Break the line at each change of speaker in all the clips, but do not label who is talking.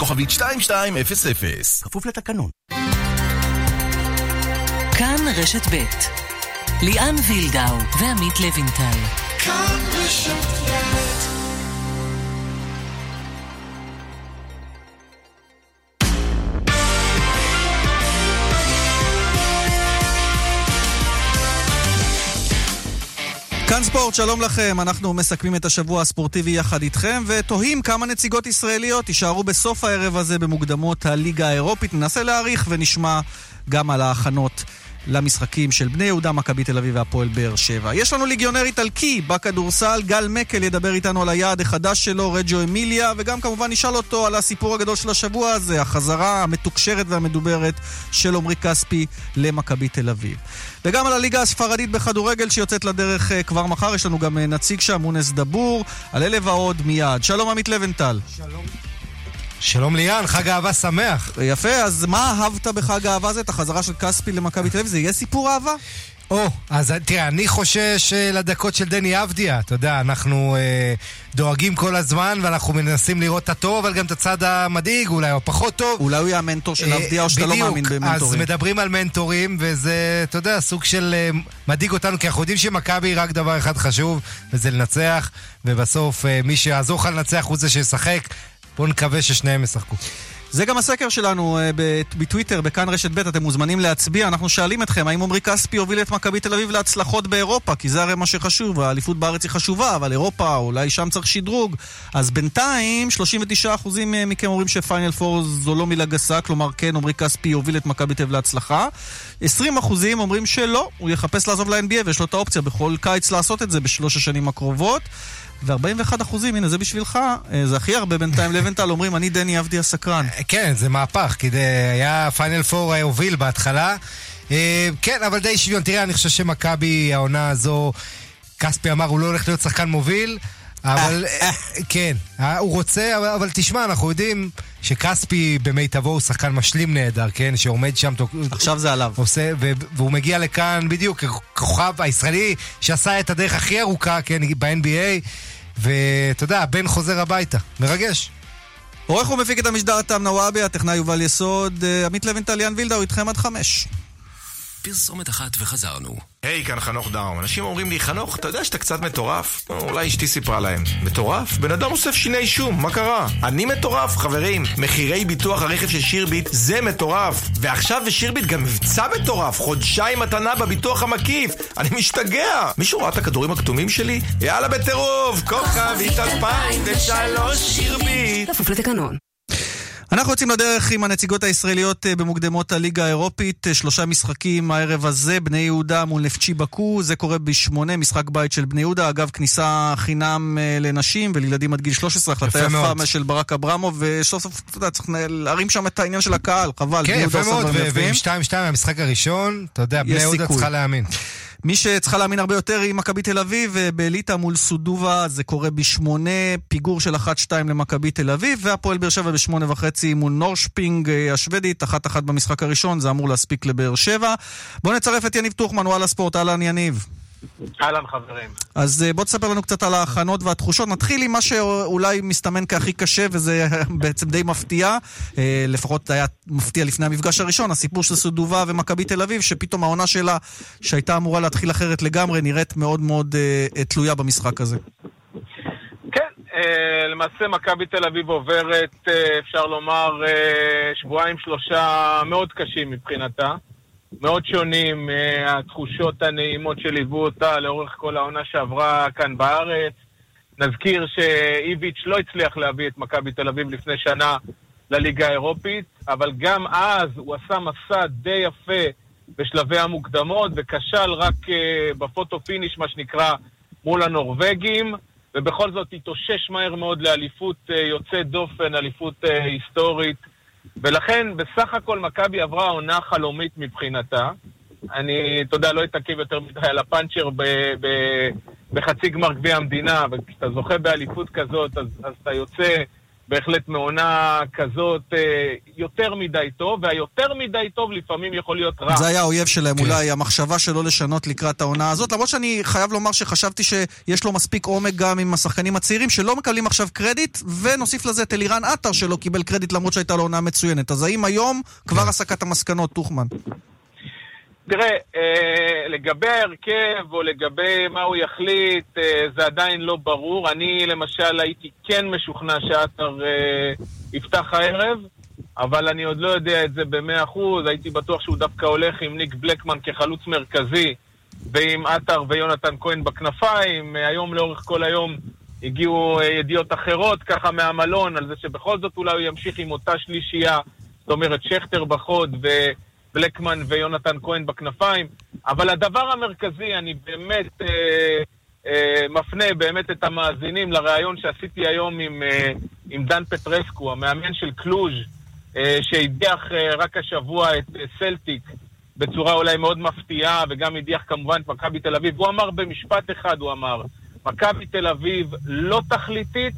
כוכבית 2200. כפוף לתקנון.
כאן רשת ב' ליאן וילדאו ועמית לוינטל. כאן רשת ב'
כאן ספורט, שלום לכם. אנחנו מסכמים את השבוע הספורטיבי יחד איתכם, ותוהים כמה נציגות ישראליות יישארו בסוף הערב הזה במוקדמות הליגה האירופית. ננסה להעריך ונשמע גם על ההכנות למשחקים של בני יהודה, מכבי תל אביב והפועל באר שבע. יש לנו ליגיונר איטלקי בכדורסל, גל מקל ידבר איתנו על היעד החדש שלו, רג'ו אמיליה, וגם כמובן נשאל אותו על הסיפור הגדול של השבוע הזה, החזרה המתוקשרת והמדוברת של עמרי כספי למכבי תל אביב. וגם על הליגה הספרדית בכדורגל שיוצאת לדרך אה, כבר מחר, יש לנו גם אה, נציג שם, מונס דבור, על אלה ועוד מיד. שלום עמית לבנטל.
שלום. שלום ליאן, חג אהבה שמח.
יפה, אז מה אהבת בחג האהבה הזה? את החזרה של כספי למכבי תל אביב? זה יהיה סיפור אהבה?
או, אז תראה, אני חושש אה, לדקות של דני אבדיה. אתה יודע, אנחנו אה, דואגים כל הזמן ואנחנו מנסים לראות את הטוב, אבל גם את הצד המדאיג, אולי או פחות טוב.
אולי הוא יהיה המנטור של אבדיה, אה, או שאתה לא מאמין במנטורים.
אז מדברים על מנטורים, וזה, אתה יודע, סוג של אה, מדאיג אותנו, כי אנחנו יודעים שמכבי רק דבר אחד חשוב, וזה לנצח, ובסוף אה, מי שיעזור לך לנצח הוא זה שישחק. בואו נקווה ששניהם ישחקו.
זה גם הסקר שלנו uh, בטוויטר, בכאן רשת ב', אתם מוזמנים להצביע. אנחנו שואלים אתכם, האם עמרי כספי הוביל את מכבי תל אביב להצלחות באירופה? כי זה הרי מה שחשוב, האליפות בארץ היא חשובה, אבל אירופה, אולי שם צריך שדרוג. אז בינתיים, 39% מכם אומרים שפיינל פור זו לא מילה גסה, כלומר כן, עמרי כספי הוביל את מכבי תל אביב להצלחה. 20% אומרים שלא, הוא יחפש לעזוב ל-NBA ויש לו את האופציה בכל קיץ לעשות את זה בשלוש השנים הקרובות. ו-41 אחוזים, הנה זה בשבילך, אה, זה הכי הרבה בינתיים לבנטל אומרים, אני דני עבדי הסקרן.
אה, כן, זה מהפך, כי היה פיינל פור הוביל בהתחלה. אה, כן, אבל די שוויון. תראה, אני חושב שמכבי, העונה הזו, כספי אמר, הוא לא הולך להיות שחקן מוביל. אבל כן, הוא רוצה, אבל, אבל תשמע, אנחנו יודעים שכספי במיטבו הוא שחקן משלים נהדר, כן? שעומד שם...
עכשיו זה עליו.
עושה, והוא מגיע לכאן בדיוק ככוכב הישראלי שעשה את הדרך הכי ארוכה, כן? ב-NBA. ואתה יודע, הבן חוזר הביתה. מרגש.
עורך ומפיק את המשדר תם נוואבי, הטכנאי יובל יסוד, אה, עמית לבן טליאן וילדאו, איתכם עד חמש.
פרסומת אחת וחזרנו. היי, hey, כאן חנוך דאום. אנשים אומרים לי, חנוך, אתה יודע שאתה קצת מטורף? אולי אשתי סיפרה להם. מטורף? בן אדם אוסף שיני שום, מה קרה? אני מטורף, חברים. מחירי ביטוח הרכב של שירביט זה מטורף. ועכשיו בשירביט גם מבצע מטורף, חודשיים מתנה בביטוח המקיף. אני משתגע. מישהו ראה את הכדורים הכתומים שלי? יאללה בטירוף, כוכבית 2003 שירביט. כפוף לתקנון.
אנחנו יוצאים לדרך עם הנציגות הישראליות אה, במוקדמות הליגה האירופית. אה, שלושה משחקים הערב הזה, בני יהודה מול נפצ'י בקו, זה קורה בשמונה, משחק בית של בני יהודה. אגב, כניסה חינם אה, לנשים ולילדים עד גיל 13, החלטה יפה, יפה של ברק אברמוב, וסוף סוף, אתה יודע, צריך להרים שם את העניין של הקהל, חבל.
כן, יפה מאוד, ועם 2-2 המשחק הראשון, אתה יודע, בני יהודה צריכה להאמין.
מי שצריכה להאמין הרבה יותר היא מכבי תל אביב, באליטה מול סודובה זה קורה בשמונה, פיגור של 1-2 למכבי תל אביב, והפועל באר שבע בשמונה וחצי מול נורשפינג אה, השוודית, אחת אחת במשחק הראשון, זה אמור להספיק לבאר שבע. בואו נצרף את יניב טוחמן, וואלה ספורט, אהלן יניב.
אהלן חברים.
אז אה, בוא תספר לנו קצת על ההכנות והתחושות. נתחיל עם מה שאולי מסתמן כהכי קשה, וזה בעצם די מפתיע. אה, לפחות היה מפתיע לפני המפגש הראשון, הסיפור של סודובה ומכבי תל אביב, שפתאום העונה שלה, שהייתה אמורה להתחיל אחרת לגמרי, נראית מאוד מאוד אה, תלויה במשחק הזה.
כן, למעשה מכבי תל אביב עוברת, אפשר לומר, שבועיים שלושה מאוד קשים מבחינתה. מאוד שונים מהתחושות הנעימות שליוו אותה לאורך כל העונה שעברה כאן בארץ. נזכיר שאיביץ' לא הצליח להביא את מכבי תל אביב לפני שנה לליגה האירופית, אבל גם אז הוא עשה מסע די יפה בשלבי המוקדמות, וכשל רק uh, ב photo finish, מה שנקרא, מול הנורבגים, ובכל זאת התאושש מהר מאוד לאליפות uh, יוצאת דופן, אליפות היסטורית ולכן, בסך הכל מכבי עברה עונה חלומית מבחינתה. אני, אתה יודע, לא אתעכב יותר מדי על הפאנצ'ר ב, ב, בחצי גמר גביע המדינה, וכשאתה זוכה באליפות כזאת, אז, אז אתה יוצא בהחלט מעונה כזאת אה, יותר מדי טוב, והיותר מדי טוב לפעמים יכול להיות רע.
זה היה האויב שלהם, כן. אולי המחשבה שלא לשנות לקראת העונה הזאת, למרות שאני חייב לומר שחשבתי שיש לו מספיק עומק גם עם השחקנים הצעירים שלא מקבלים עכשיו קרדיט, ונוסיף לזה את אלירן עטר שלא קיבל קרדיט למרות שהייתה לו עונה מצוינת. אז האם היום כבר הסקת המסקנות, טוחמן?
תראה, אה, לגבי ההרכב או לגבי מה הוא יחליט, אה, זה עדיין לא ברור. אני למשל הייתי כן משוכנע שעטר אה, יפתח הערב, אבל אני עוד לא יודע את זה במאה אחוז. הייתי בטוח שהוא דווקא הולך עם ניק בלקמן כחלוץ מרכזי, ועם עטר ויונתן כהן בכנפיים. היום לאורך כל היום הגיעו ידיעות אחרות, ככה מהמלון, על זה שבכל זאת אולי הוא ימשיך עם אותה שלישייה. זאת אומרת, שכטר בחוד ו... בלקמן ויונתן כהן בכנפיים, אבל הדבר המרכזי, אני באמת אה, אה, מפנה באמת את המאזינים לראיון שעשיתי היום עם, אה, עם דן פטרסקו, המאמן של קלוז', אה, שהדיח אה, רק השבוע את אה, סלטיק בצורה אולי מאוד מפתיעה, וגם הדיח כמובן את מכבי תל אביב. הוא אמר במשפט אחד, הוא אמר, מכבי תל אביב לא תכליתית,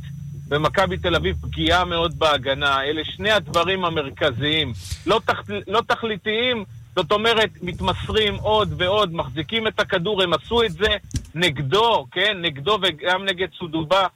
ומכבי תל אביב פגיעה מאוד בהגנה. אלה שני הדברים המרכזיים. לא, תח... לא תכליתיים, זאת אומרת, מתמסרים עוד ועוד, מחזיקים את הכדור, הם עשו את זה נגדו, כן? נגדו וגם נגד סודובה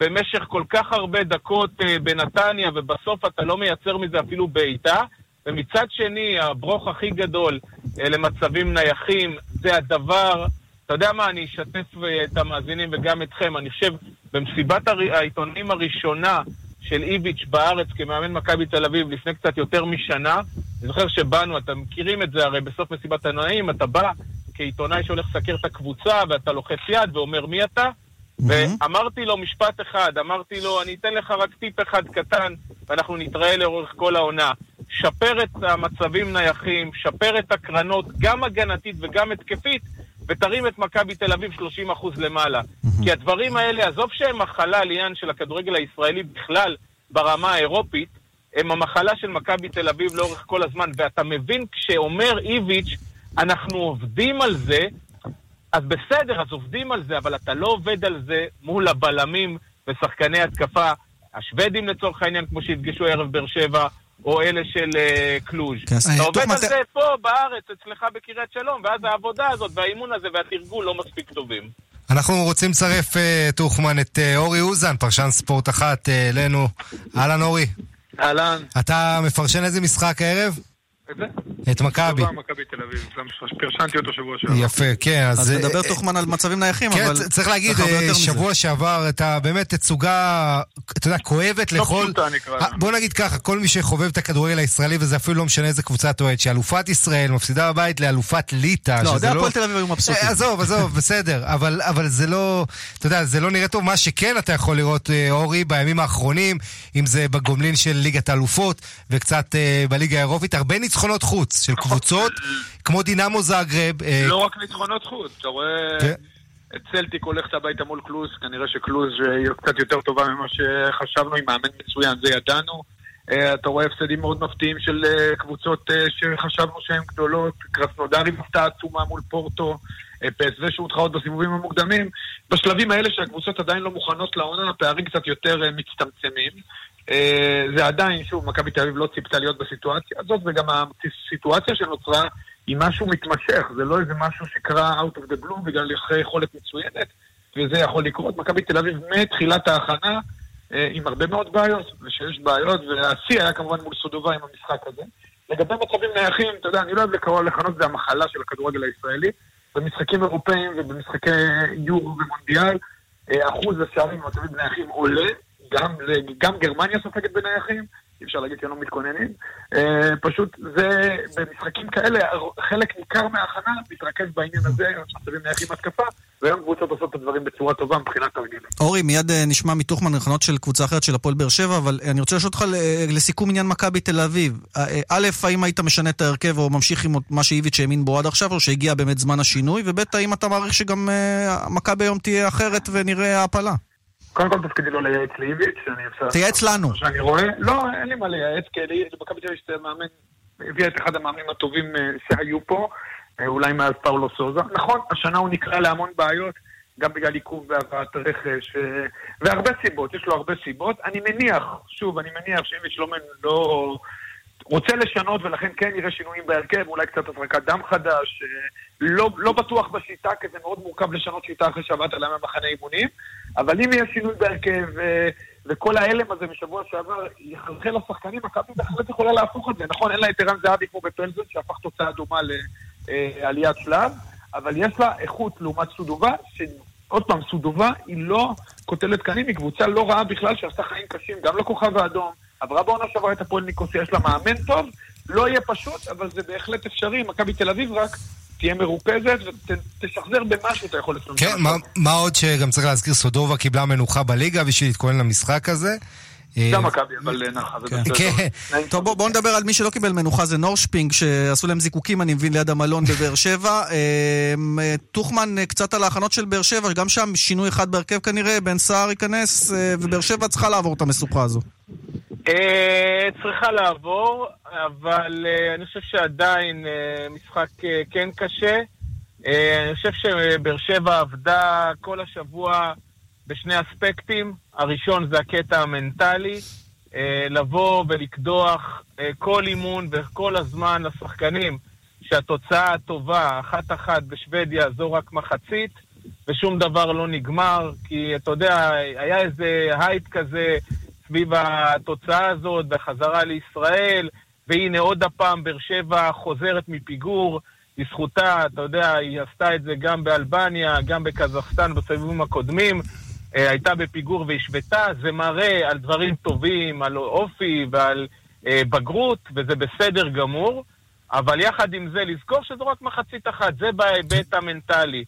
במשך כל כך הרבה דקות אה, בנתניה, ובסוף אתה לא מייצר מזה אפילו בעיטה. ומצד שני, הברוך הכי גדול אה, למצבים נייחים, זה הדבר אתה יודע מה, אני אשתף אה, את המאזינים וגם אתכם. אני חושב, במסיבת העיתונים הראשונה של איביץ' בארץ כמאמן מכבי תל אביב לפני קצת יותר משנה, אני זוכר שבאנו, אתם מכירים את זה הרי בסוף מסיבת העיתונאים, אתה בא כעיתונאי שהולך לסקר את הקבוצה ואתה לוחץ יד ואומר מי אתה, ואמרתי לו משפט אחד, אמרתי לו, אני אתן לך רק טיפ אחד קטן, ואנחנו נתראה לאורך כל העונה. שפר את המצבים נייחים, שפר את הקרנות, גם הגנתית וגם התקפית, ותרים את מכבי תל אביב 30% למעלה. כי הדברים האלה, עזוב שהם מחלה על עניין של הכדורגל הישראלי בכלל ברמה האירופית, הם המחלה של מכבי תל אביב לאורך כל הזמן. ואתה מבין, כשאומר איביץ', אנחנו עובדים על זה, אז בסדר, אז עובדים על זה, אבל אתה לא עובד על זה מול הבלמים ושחקני התקפה. השוודים לצורך העניין, כמו שהדגשו ערב באר שבע, או אלה של uh, קלוז'. כן, אתה עובד על זה פה, בארץ, אצלך בקריית שלום, ואז העבודה הזאת והאימון הזה והתרגול לא מספיק טובים.
אנחנו רוצים לצרף, טוחמן, את uh, אורי אוזן, פרשן ספורט אחת, אלינו. אהלן אורי.
אהלן.
אתה מפרשן איזה משחק הערב?
את זה?
את מכבי.
מכבי תל אביב, פרשנתי אותו שבוע שעבר.
יפה, כן.
אז נדבר תוכמן על מצבים נייחים,
כן, אבל... כן, צריך להגיד, אה, שבוע שעבר אתה באמת תצוגה, אתה יודע, כואבת
לא לכל... אה,
בוא נגיד ככה, כל מי שחובב את הכדורגל הישראלי, וזה אפילו לא משנה איזה קבוצה אתה אוהד, שאלופת ישראל מפסידה בבית לאלופת ליטא,
לא, זה לא- הפועל תל אביב היו מבסוטים.
אה, עזוב, עזוב, בסדר, אבל זה לא, אתה יודע, זה לא נראה טוב. מה שכן אתה יכול לראות, אורי, בימים האחרונים, אם זה בגומלין של ליגת האלופות, וקצת בליגה האירופית, הרבה ניצחונות חוץ. של קבוצות כמו דינמו זאגרב.
אה, לא רק ניצחונות חוץ, אתה רואה... כן. את צלטיק הולכת הביתה מול קלוז, כנראה שקלוז היא קצת יותר טובה ממה שחשבנו, היא מאמן מצוין, זה ידענו. אה, אתה רואה הפסדים מאוד מפתיעים של אה, קבוצות שחשבנו שהן גדולות, קרסנודרי מפתעה עצומה מול פורטו, פסו שהודחה עוד בסיבובים המוקדמים. בשלבים האלה שהקבוצות עדיין לא מוכנות לעונה, הפערים קצת יותר מצטמצמים. אה, זה עדיין, שוב, מכבי תל אביב לא ציפתה להיות בסיטואציה הזאת, וגם הסיטואציה שנוצרה היא משהו מתמשך, זה לא איזה משהו שקרה out of the blue בגלל יכולת מצוינת, וזה יכול לקרות. מכבי תל אביב מתחילת ההכנה אה, עם הרבה מאוד בעיות, ושיש בעיות, והשיא היה כמובן מול סודובה עם המשחק הזה. לגבי מצבים נייחים, אתה יודע, אני לא אוהב לקרוא, לכנות זה המחלה של הכדורגל הישראלי. במשחקים אירופאים ובמשחקי יורו ומונדיאל, אה, אחוז השערים במצבים נייחים עולה, גם, גם גרמניה סופגת בנייחים, אי אפשר להגיד שהם לא מתכוננים. אה, פשוט זה, במשחקים כאלה, חלק ניכר מההכנה מתרכז בעניין הזה, מצבים נייחים התקפה, והיום קבוצות עושות את הדברים בצורה טובה מבחינת תרגילים.
אורי, מיד אה, נשמע מתוכמן נכונות של קבוצה אחרת של הפועל באר שבע, אבל אה, אני רוצה לשאול אותך לסיכום עניין מכבי תל אביב. א', האם היית משנה את ההרכב או ממשיך עם מה שאיביץ' האמין בו עד עכשיו, או שהגיע באמת זמן השינוי, וב', האם אתה מעריך שגם מכבי היום תהיה אחרת ונראה העפלה?
קודם כל תפקידי לא לייעץ לאיביץ', שאני אפשר...
תייעץ לנו.
שאני רואה, לא, אין לי מה לייעץ, כי מכבי תל אביב מאמן, הביא את אחד המאמנים הטובים אה, שהיו פה, אה, אולי מאז פאולו סוזה. נכון, השנה הוא נקרא להמון בעיות, גם בגלל עיכוב בהבאת רכש, והרבה סיבות, יש לו הרבה סיבות. אני מניח, שוב, אני מניח שלומן לא רוצה לשנות ולכן כן יראה שינויים בהרכב, אולי קצת הזרקת דם חדש, לא, לא בטוח בשיטה, כי זה מאוד מורכב לשנות שיטה אחרי שעבדת עליהם במחנה אימונים, אבל אם יהיה שינוי בהרכב, וכל ההלם הזה משבוע שעבר יחלחל לשחקנים, מכבי בהחלט יכולה להפוך את זה. נכון, אין לה את ערן זהבי כמו בפלזן, שהפך תוצאה דומה לעליית שלב, אבל יש לה איכות לעומת סודובה, שעוד פעם, סודובה היא לא קוטלת קנים, היא קבוצה לא רעה בכלל, שעשתה חיים קשים, גם לכוכב האדום, עברה בעונה שעברה את הפועל ניקוסיה, יש לה מאמן טוב, לא יהיה פשוט, אבל זה בהחלט אפשרי, מכבי תל אביב רק תהיה מרוכזת ותשחזר במשהו את היכולת שלנו.
כן, מה, מה עוד שגם צריך להזכיר, סודובה קיבלה מנוחה בליגה בשביל להתכונן למשחק הזה.
גם מכבי, אבל אה, נחה, זה בסדר.
כן. טוב, בואו נדבר על מי שלא קיבל מנוחה, זה נורשפינג, שעשו להם זיקוקים, אני מבין, ליד המלון בבאר שבע. אמ, טוחמן, אה, קצת על ההכנות של באר שבע, גם שם שינוי אחד בהרכב כנראה, בן סער ייכנס, אה, ובאר שבע צריכה לעבור את המשוכה הזו.
צריכה לעבור, אבל אני חושב שעדיין משחק כן קשה. אני חושב שבאר שבע עבדה כל השבוע בשני אספקטים. הראשון זה הקטע המנטלי, אה, לבוא ולקדוח אה, כל אימון וכל הזמן לשחקנים שהתוצאה הטובה, אחת-אחת בשוודיה, זו רק מחצית, ושום דבר לא נגמר, כי אתה יודע, היה איזה הייפ כזה סביב התוצאה הזאת בחזרה לישראל, והנה עוד הפעם באר שבע חוזרת מפיגור. לזכותה, אתה יודע, היא עשתה את זה גם באלבניה, גם בקזחסטן בסיבובים הקודמים. אה, הייתה בפיגור והשוותה, זה מראה על דברים טובים, על אופי ועל אה, בגרות, וזה בסדר גמור, אבל יחד עם זה, לזכור שזו רק מחצית אחת, זה בהיבט המנטלי.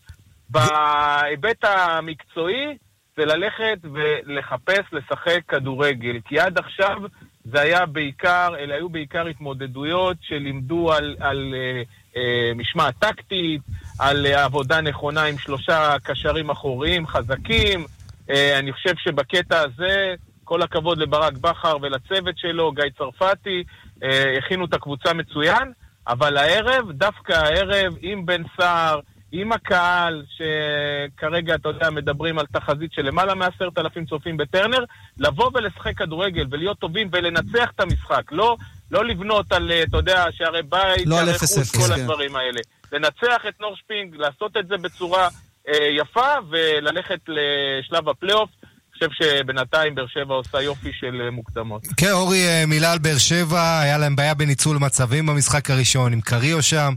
בהיבט המקצועי, זה ללכת ולחפש לשחק כדורגל, כי עד עכשיו זה היה בעיקר, אלה היו בעיקר התמודדויות שלימדו על, על אה, אה, משמעת טקטית, על אה, עבודה נכונה עם שלושה קשרים אחוריים חזקים, אה, אני חושב שבקטע הזה, כל הכבוד לברק בכר ולצוות שלו, גיא צרפתי, אה, הכינו את הקבוצה מצוין, אבל הערב, דווקא הערב, עם בן סער, עם הקהל, שכרגע, אתה יודע, מדברים על תחזית של למעלה מעשרת אלפים צופים בטרנר, לבוא ולשחק כדורגל ולהיות טובים ולנצח את המשחק. לא, לא לבנות על, אה, אתה יודע, שערי בית,
לא
שערי חוץ, כל כן. הדברים האלה. לנצח את נורשפינג, לעשות את זה בצורה אה, יפה וללכת לשלב הפלייאוף. חושב שבינתיים באר שבע עושה יופי של אה, מוקדמות.
כן, אורי, אה, מילה על באר שבע, היה להם בעיה בניצול מצבים במשחק הראשון, עם קריו שם.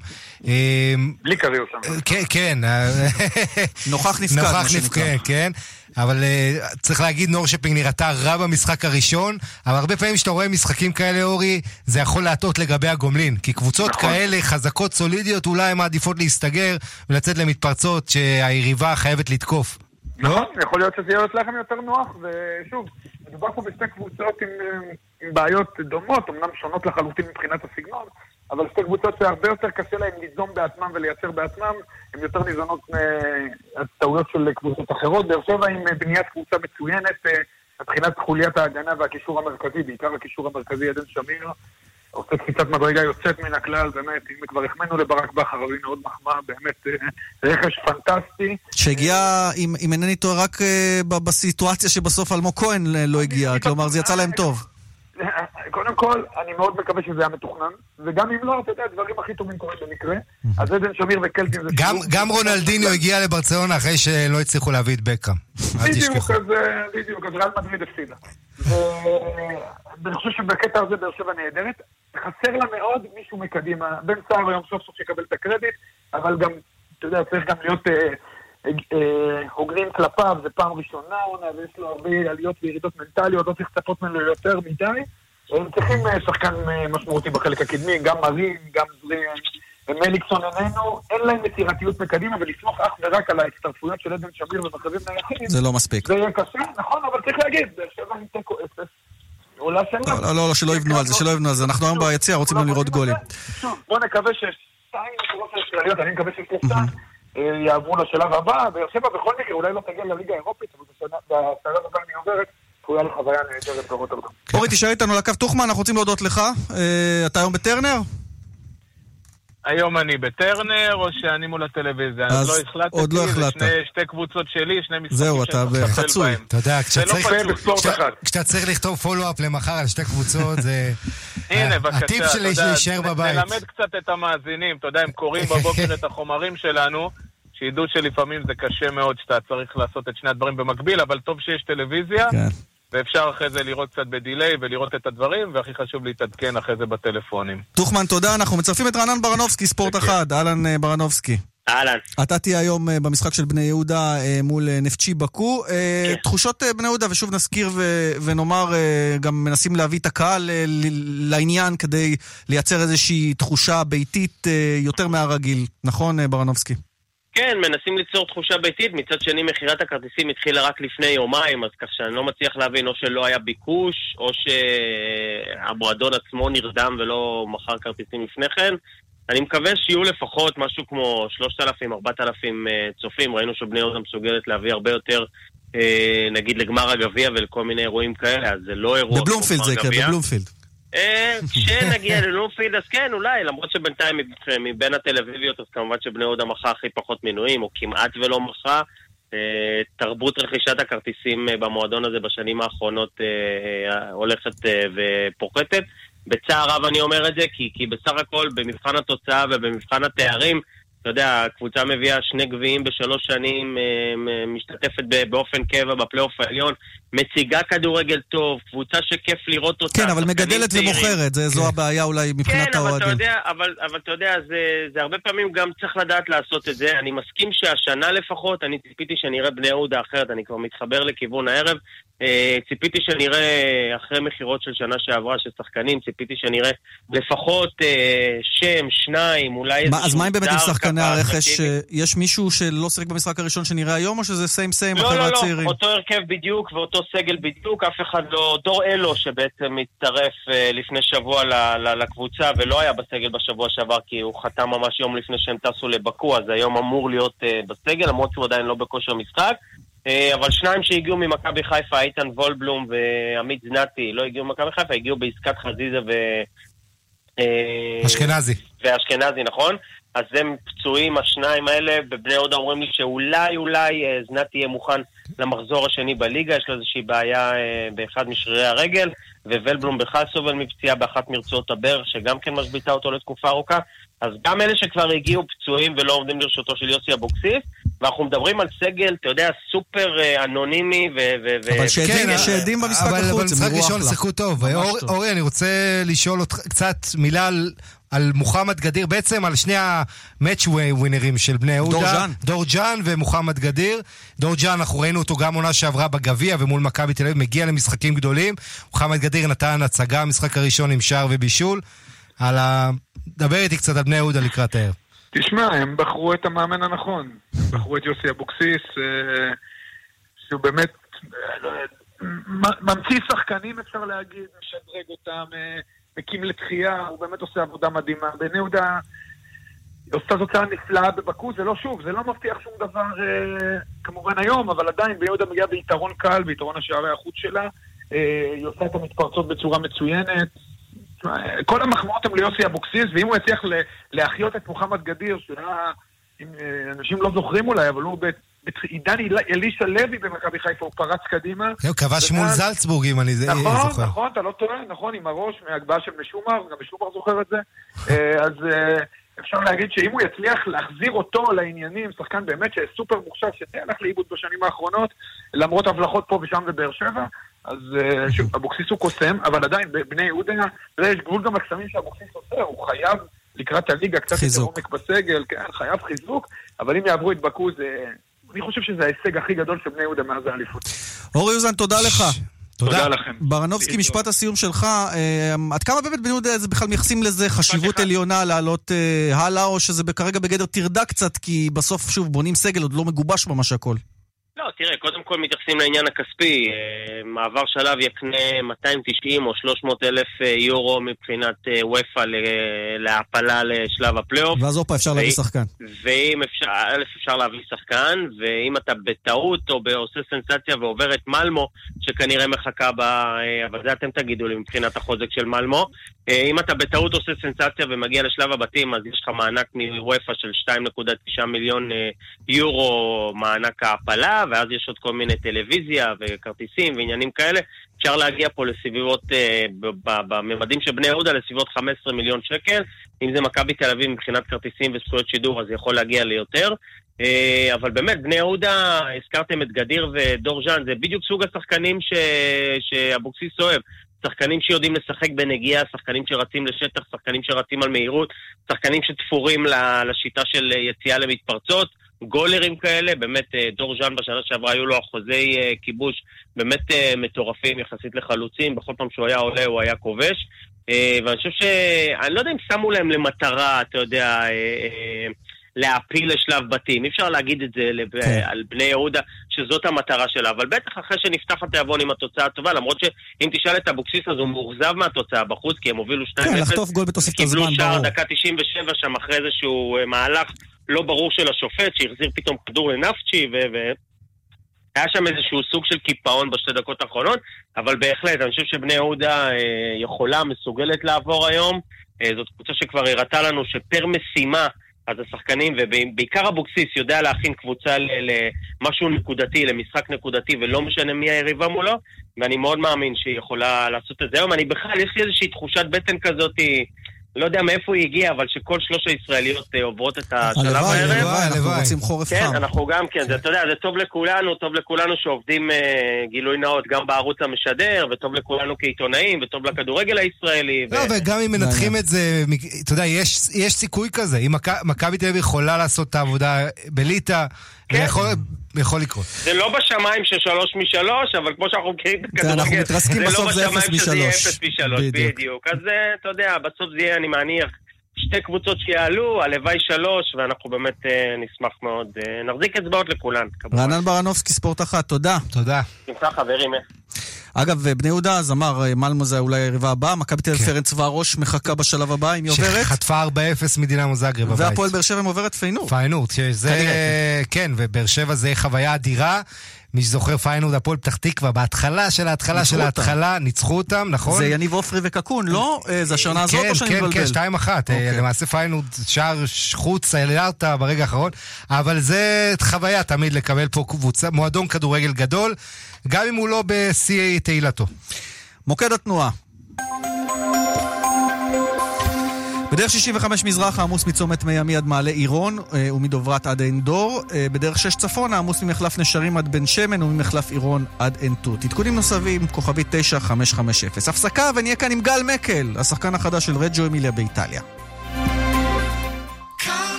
בלי קריו שם.
כן, כן.
נוכח נפקד,
מה שנקרא. כן, כן. אבל uh, צריך להגיד, נורשפינג נראתה רע במשחק הראשון, אבל הרבה פעמים כשאתה רואה משחקים כאלה, אורי, זה יכול להטעות לגבי הגומלין. כי קבוצות נכון. כאלה, חזקות, סולידיות, אולי הן מעדיפות להסתגר ולצאת למתפרצות שהיריבה חייבת לתקוף.
נכון, לא? יכול להיות שזה יהיה לכם יותר נוח, ושוב, מדובר פה בשתי קבוצות עם, עם בעיות דומות, אמנם שונות לחלוטין מבחינת הסגנון, אבל שתי קבוצות שהרבה יותר קשה להן ליזום בעצמם ולייצר בעצמם, הן יותר ניזונות מהטעויות של קבוצות אחרות. באר שבע עם בניית קבוצה מצוינת, אה, מבחינת חוליית ההגנה והקישור המרכזי, בעיקר הקישור המרכזי עדן שמיר, עושה קפיצת מדרגה יוצאת מן הכלל, באמת, אם כבר החמאנו לברק בכר, אז הנה עוד מחמאה, באמת אה, רכש פנטסטי.
שהגיע, אם, אם אינני טועה, רק uh, בסיטואציה שבסוף אלמוג כהן לא הגיע, כלומר זה יצא להם טוב.
קודם כל, אני מאוד מקווה שזה היה מתוכנן, וגם אם לא, אתה יודע, הדברים הכי טובים קורים במקרה. אז עדן שמיר וקלטין זה...
גם רונלדינו הגיע לברצלונה אחרי שלא הצליחו להביא את בקאם.
בדיוק, אז בדיוק, אז ריאל מדריד הפסידה. ואני חושב שבקטע הזה באר שבע נהדרת. חסר לה מאוד מישהו מקדימה. בן סער היום סוף סוף יקבל את הקרדיט, אבל גם, אתה יודע, צריך גם להיות... אה, אה, הוגנים כלפיו, זה פעם ראשונה עונה, ויש לו הרבה עליות וירידות מנטליות, לא צריך לצפות ממנו יותר מדי. הם צריכים אה, שחקן אה, משמעותי בחלק הקדמי, גם מרין, גם מליקסון איננו, אין להם יצירתיות מקדימה, ולסמוך אך ורק על ההצטרפויות של עדן שמיר ומצבים נייחים.
זה לא מספיק.
זה יהיה קשה, נכון, אבל צריך להגיד, באר שבע עם תיקו אפס. עולה שנה.
לא, לא, לא, שלא יבנו על זה, שלא יבנו על זה. אנחנו היום ביציע רוצים גם לראות גולים.
בוא נקווה ששתיים הישראליות, אני מקווה ששלושה. אה, יעברו לשלב הבא. באר שבע בכל מקרה אולי לא תגיע לליגה האירופית, אבל בשלב הבא אני עוברת. צפויה לחוויה נהדרת ברוטרדם.
אורי, תישאר איתנו על הקו טוחמן, אנחנו רוצים להודות לך. אה, אתה היום בטרנר?
היום אני בטרנר, או שאני מול הטלוויזיה. אז לא החלטתי.
עוד לא החלטת.
זה שתי קבוצות שלי, שני משחקים
זהו, אתה בחצוי.
אתה יודע,
לא
כשאתה צריך לכתוב פולו-אפ למחר על שתי קבוצות, זה...
הנה, בבקשה,
הטיפ שלי להישאר בבית.
נלמד קצת את המאזינים, אתה יודע, הם קוראים בבוקר את החומרים שלנו, שידעו שלפעמים זה קשה מאוד שאתה צריך לעשות את שני הדברים במקביל, אבל טוב שיש טלוויזיה. כן. ואפשר אחרי זה לראות קצת בדיליי ולראות את הדברים, והכי חשוב להתעדכן אחרי זה בטלפונים.
טוחמן, תודה. אנחנו מצרפים את רענן ברנובסקי, ספורט אחד. אהלן אה, ברנובסקי.
אהלן.
אתה תהיה היום אה, במשחק של בני יהודה אה, מול נפצ'י בקו. כן. תחושות בני יהודה, ושוב נזכיר ונאמר, גם מנסים להביא את הקהל לעניין כדי לייצר איזושהי תחושה ביתית יותר מהרגיל. נכון, ברנובסקי?
כן, מנסים ליצור תחושה ביתית, מצד שני מכירת הכרטיסים התחילה רק לפני יומיים, אז כך שאני לא מצליח להבין או שלא היה ביקוש, או שהמועדון עצמו נרדם ולא מכר כרטיסים לפני כן. אני מקווה שיהיו לפחות משהו כמו 3,000-4,000 אה, צופים, ראינו שבני יהודה מסוגלת להביא הרבה יותר, אה, נגיד לגמר הגביע ולכל מיני אירועים כאלה, אז זה לא אירוע
בבלומפילד זה כן, בבלומפילד.
אה, כשנגיע ללומפילד, אז כן, אולי, למרות שבינתיים מבין התל אביביות, אז כמובן שבני יהודה מכרה הכי פחות מינויים, או כמעט ולא מכרה. אה, תרבות רכישת הכרטיסים אה, במועדון הזה בשנים האחרונות הולכת ופוחתת. בצער רב אני אומר את זה, כי, כי בסך הכל במבחן התוצאה ובמבחן התארים, אתה יודע, הקבוצה מביאה שני גביעים בשלוש שנים, אה, משתתפת באופן קבע בפלייאוף העליון, מציגה כדורגל טוב, קבוצה שכיף לראות אותה.
כן, אבל מגדלת ומוכרת, זה, זו כן. הבעיה אולי מבחינת האוהדים.
כן, אבל אתה אבל, אבל אתה יודע, זה, זה הרבה פעמים גם צריך לדעת לעשות את זה. אני מסכים שהשנה לפחות, אני ציפיתי שנראה בני יהודה אחרת, אני כבר מתחבר לכיוון הערב. אה, ציפיתי שנראה, אחרי מכירות של שנה שעברה של שחקנים, ציפיתי שנראה לפחות אה, שם, שניים, אולי איזשהו...
אז מה אם באמת עם שחקני הרכש, יש מישהו שלא שיחק במשחק הראשון שנראה היום, או שזה סיים סיים
הצעירים? לא, לא, לא, אותו הרכב בדיוק ואותו סגל בדיוק, אף אחד לא... דור אלו שבעצם הצטרף אה, לפני שבוע לקבוצה ולא היה בסגל בשבוע שעבר כי הוא חתם ממש יום לפני שהם טסו לבקו, אז היום אמור להיות בסגל, למרות שהוא עדיין לא בכושר משחק. אה, אבל שניים שהגיעו ממכבי חיפה, איתן וולבלום ועמית זנתי, לא הגיעו ממכבי חיפה, הגיעו בעסקת חזיזה ו...
אה, אשכנזי.
ואשכנזי, נכון? אז הם פצועים, השניים האלה, ובני יהודה אומרים לי שאולי אולי אה, זנתי יהיה מוכן למחזור השני בליגה, יש לו איזושהי בעיה באחד משרירי הרגל, ווולבלום בכלל סובל מפציעה באחת מרצועות הברך, שגם כן משביתה אותו לתקופה ארוכה. אז גם אלה שכבר הגיעו פצועים ולא עומדים לרשותו של יוסי אבוקסיס, ואנחנו מדברים על סגל, אתה יודע, סופר אה, אנונימי ו...
אבל שעדים כן, במשחק החוץ,
אבל במשחק ראשון שיחקו טוב. אורי, אני רוצה לשאול אותך קצת מילה על... על מוחמד גדיר, בעצם על שני המאץ' ווינרים של בני יהודה. דורג'אן. דורג'אן ומוחמד גדיר. דורג'אן, אנחנו ראינו אותו גם עונה שעברה בגביע ומול מכבי תל אביב, מגיע למשחקים גדולים. מוחמד גדיר נתן הצגה, המשחק הראשון עם שער ובישול. על ה... דבר איתי קצת על בני יהודה לקראת הערב.
תשמע, הם בחרו את המאמן הנכון. הם בחרו את יוסי אבוקסיס, אה, שהוא באמת אה, ממציא שחקנים, אפשר להגיד, משדרג אותם, אה, מקים לתחייה, הוא באמת עושה עבודה מדהימה. בני יהודה עושה תוצאה נפלאה בבקו, זה לא שוב, זה לא מבטיח שום דבר כמובן היום, אבל עדיין בני יהודה מגיעה ביתרון קל, ביתרון השערי החוץ שלה. היא עושה את המתפרצות בצורה מצוינת. כל המחמאות הן ליוסי אבוקסיס, ואם הוא יצליח להחיות את מוחמד גדיר, שהיה, אה, אנשים לא זוכרים אולי, אבל הוא בעידן אלישע לוי במכבי חיפה, הוא פרץ קדימה.
הוא כבש מול זלצבורג, אם אני
זוכר. נכון, נכון, אתה לא טועה, נכון, עם הראש מהגבהה של משומר, גם משומר זוכר את זה. אה, אז אה, אפשר להגיד שאם הוא יצליח להחזיר אותו לעניינים, שחקן באמת סופר מוכשר, שהלך לאיבוד בשנים האחרונות, למרות הבלחות פה ושם בבאר שבע, אז אה, שוב, אבוקסיס הוא קוסם, אבל עדיין, בני יהודה, יש גבול גם לקסמים שאבוקסיס עושה, הוא חייב לקראת הליגה קצת יותר עומק בסגל, כן, חייב חיזוק, אבל אם יעברו את בקו זה... אני חושב שזה ההישג הכי גדול של בני יהודה מאז האליפות.
אורי אוזן, תודה לך.
תודה לכם.
ברנובסקי, משפט הסיום שלך, אה, עד כמה באמת בני יהודה בכלל מייחסים לזה חשיבות עליונה לעלות אה, הלאה, או שזה כרגע בגדר טרדה קצת, כי בסוף, שוב, בונים סגל, עוד לא מגובש ממש הכל.
לא, תראה, קודם כל מתייחסים לעניין הכספי. אה, מעבר שלב יקנה 290 או 300 אלף אה, יורו מבחינת אה, וופא להעפלה לשלב הפלייאוף.
ואז הופה, אפשר להביא שחקן.
ואם אפשר, א', אפשר להביא שחקן, ואם אתה בטעות או עושה סנסציה ועובר את מלמו, שכנראה מחכה ב... אבל זה אתם תגידו לי מבחינת החוזק של מלמו. אם אתה בטעות עושה סנסציה ומגיע לשלב הבתים, אז יש לך מענק מוופא של 2.9 מיליון יורו, מענק ההעפלה, ואז יש עוד כל מיני טלוויזיה וכרטיסים ועניינים כאלה. אפשר להגיע פה לסביבות, אה, בממדים של בני יהודה, לסביבות 15 מיליון שקל. אם זה מכבי תל אביב מבחינת כרטיסים וזכויות שידור, אז יכול להגיע ליותר. אבל באמת, בני יהודה, הזכרתם את גדיר ודור ז'אן, זה בדיוק סוג השחקנים שאבוקסיס אוהב. שחקנים שיודעים לשחק בנגיעה, שחקנים שרצים לשטח, שחקנים שרצים על מהירות, שחקנים שתפורים לשיטה של יציאה למתפרצות, גולרים כאלה, באמת אה, דור ז'אן בשנה שעברה היו לו אחוזי אה, כיבוש באמת אה, מטורפים יחסית לחלוצים, בכל פעם שהוא היה עולה הוא היה כובש. ואני חושב ש... אני לא יודע אם שמו להם למטרה, אתה יודע, להעפיל לשלב בתים. אי אפשר להגיד את זה לב... כן. על בני יהודה, שזאת המטרה שלה. אבל בטח אחרי שנפתח התיאבון עם התוצאה הטובה, למרות שאם תשאל את אבוקסיס אז הוא מאוכזב מהתוצאה בחוץ, כי הם הובילו 2-0.
כן, לחטוף גול בתוספת הזמן, ברור. קיבלו שער
דקה 97 שם אחרי איזשהו אה, מהלך לא ברור של השופט, שהחזיר פתאום כדור לנפצ'י, ו... ו... היה שם איזשהו סוג של קיפאון בשתי דקות האחרונות, אבל בהחלט, אני חושב שבני יהודה אה, יכולה, מסוגלת לעבור היום. אה, זאת קבוצה שכבר הראתה לנו שפר משימה אז השחקנים, ובעיקר אבוקסיס, יודע להכין קבוצה למשהו נקודתי, למשחק נקודתי, ולא משנה מי היריבה מולו, ואני מאוד מאמין שהיא יכולה לעשות את זה היום. אני בכלל, יש לי איזושהי תחושת בטן כזאת, לא יודע מאיפה היא הגיעה, אבל שכל שלוש הישראליות אה, עוברות את השלב הערב.
הלוואי, הלוואי, אנחנו רוצים חורף
חם. כן, אנחנו גם כן, זה, אתה יודע, זה טוב לכולנו, טוב לכולנו שעובדים אה, גילוי נאות גם בערוץ המשדר, וטוב לכולנו כעיתונאים, וטוב לכדורגל הישראלי.
לא, וגם אם מנתחים את זה, אתה יודע, יש סיכוי כזה. אם מכבי תל אביב יכולה לעשות את העבודה בליטא, כן. יכול לקרות.
זה לא בשמיים של שלוש משלוש, אבל כמו שאנחנו מכירים את הכדורגל,
אנחנו מתרסקים בסוף זה אפס משלוש. זה לא בשמיים שזה יהיה אפס
משלוש, בדיוק. אז אה, אתה יודע, בסוף זה יהיה, אני מניח, שתי קבוצות שיעלו, הלוואי שלוש, ואנחנו באמת אה, נשמח מאוד. אה, נחזיק אצבעות לכולן,
כמובן. רענן ברנובסקי, ספורט אחת, תודה.
תודה.
שמחה, חברים.
אגב, בני יהודה אז אמר, מלמו זה אולי היריבה הבאה, מכבי תל אביב כן. פרנץ והראש מחכה בשלב הבא, אם היא עוברת.
שחטפה 4-0 מדינמו זגרב בבית.
והפועל באר שבע עוברת פיינורד.
פיינורד, שזה, כן, ובאר שבע זה חוויה אדירה. מי שזוכר פיינורד הפועל פתח תקווה, בהתחלה של ההתחלה של ההתחלה, ניצחו אותם, נכון?
זה יניב עופרי וקקון, לא? אה, זה השנה הזאת או שאני
כן, מבלבל? כן, כן, שתיים אחת. אה, אוקיי. למעשה פיינורד שער חוץ, העלה אותה ברגע האחרון, אבל זה חוויה תמיד לקבל פה קבוצה, מועדון כדורגל גדול, גם אם הוא לא בשיא תהילתו.
מוקד התנועה. בדרך 65 מזרח העמוס מצומת מי עמי עד מעלה עירון אה, ומדוברת עד עין דור. אה, בדרך 6 צפון העמוס ממחלף נשרים עד בן שמן וממחלף עירון עד עין תות. עדכונים נוספים, כוכבית 9550. הפסקה ונהיה כאן עם גל מקל, השחקן החדש של רג'ו אמיליה באיטליה.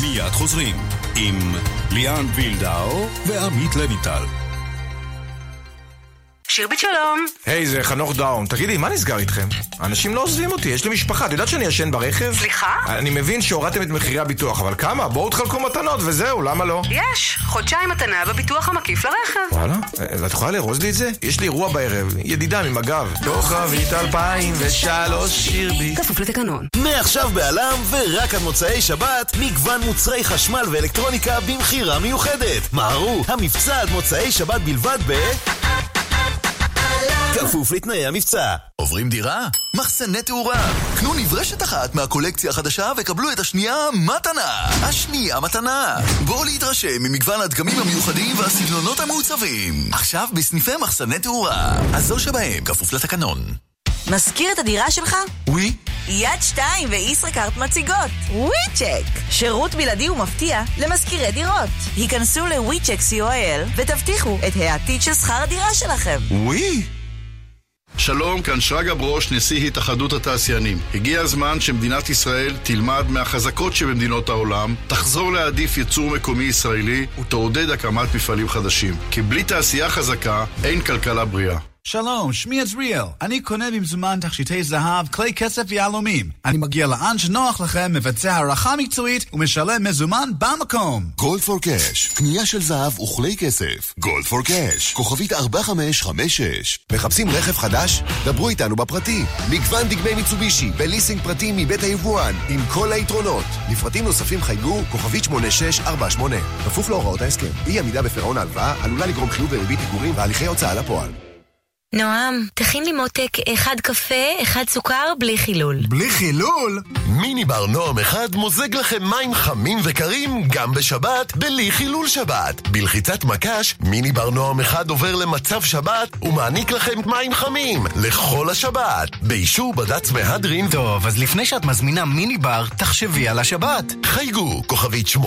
מיד חוזרים עם ליאן וילדאו ועמית לויטל.
שירביט שלום.
היי, זה חנוך דאום. תגידי, מה נסגר איתכם? אנשים לא עוזבים אותי, יש לי משפחה. את יודעת שאני ישן ברכב?
סליחה?
אני מבין שהורדתם את מחירי הביטוח, אבל כמה? בואו תחלקו מתנות וזהו, למה לא?
יש, חודשיים מתנה בביטוח המקיף לרכב.
וואלה? ואת יכולה לארוז לי את זה? יש לי אירוע בערב, ידידה ממג"ב. כוכבית 2003 שירביט.
כפוף לתקנון.
מעכשיו באל"מ ורק עד מוצאי שבת, מגוון מוצרי חשמל ואלקטרוניקה במכירה מיוחדת. מהרו, המבצע עד מוצאי שבת בלבד ב... כפוף לתנאי המבצע. עוברים דירה? מחסני תאורה. קנו נברשת אחת מהקולקציה החדשה וקבלו את השנייה מתנה. השנייה מתנה. בואו להתרשם ממגוון הדגמים המיוחדים והסגנונות המעוצבים. עכשיו בסניפי מחסני תאורה. הזו שבהם כפוף לתקנון.
מזכיר את הדירה שלך?
ווי.
יד שתיים וישראכרט מציגות. ווי צ'ק. שירות בלעדי ומפתיע למזכירי דירות. היכנסו לווי צ'ק co.il ותבטיחו את העתיד של שכר הדירה שלכם.
ווי.
שלום, כאן שרגא ברוש, נשיא התאחדות התעשיינים. הגיע הזמן שמדינת ישראל תלמד מהחזקות שבמדינות העולם, תחזור להעדיף ייצור מקומי ישראלי ותעודד הקמת מפעלים חדשים. כי בלי תעשייה חזקה, אין כלכלה בריאה.
שלום, שמי עזריאל. אני קונה במזומן תכשיטי זהב, כלי כסף ויהלומים. אני מגיע לאן שנוח לכם, מבצע הערכה מקצועית ומשלם מזומן במקום.
גולד פור קאש, קנייה של זהב וכלי כסף. גולד פור קאש, כוכבית 4556. מחפשים רכב חדש? דברו איתנו בפרטי. מגוון דגמי מיצובישי, בליסינג פרטי מבית היבואן, עם כל היתרונות. לפרטים נוספים חייגו, כוכבית 8648. כפוף להוראות ההסכם. אי עמידה בפירעון ההלוואה עלולה לגרום חיוב וריבית פיגורים והליכי הוצאה לפועל.
נועם, תכין לי מותק אחד קפה, אחד סוכר, בלי חילול.
בלי חילול? מיני בר נועם אחד מוזג לכם מים חמים וקרים גם בשבת, בלי חילול שבת. בלחיצת מקש, מיני בר נועם אחד עובר למצב שבת ומעניק לכם מים חמים לכל השבת. באישור בד"ץ מהדרין.
טוב, אז לפני שאת מזמינה מיני בר, תחשבי על השבת.
חייגו, כוכבית 85-10.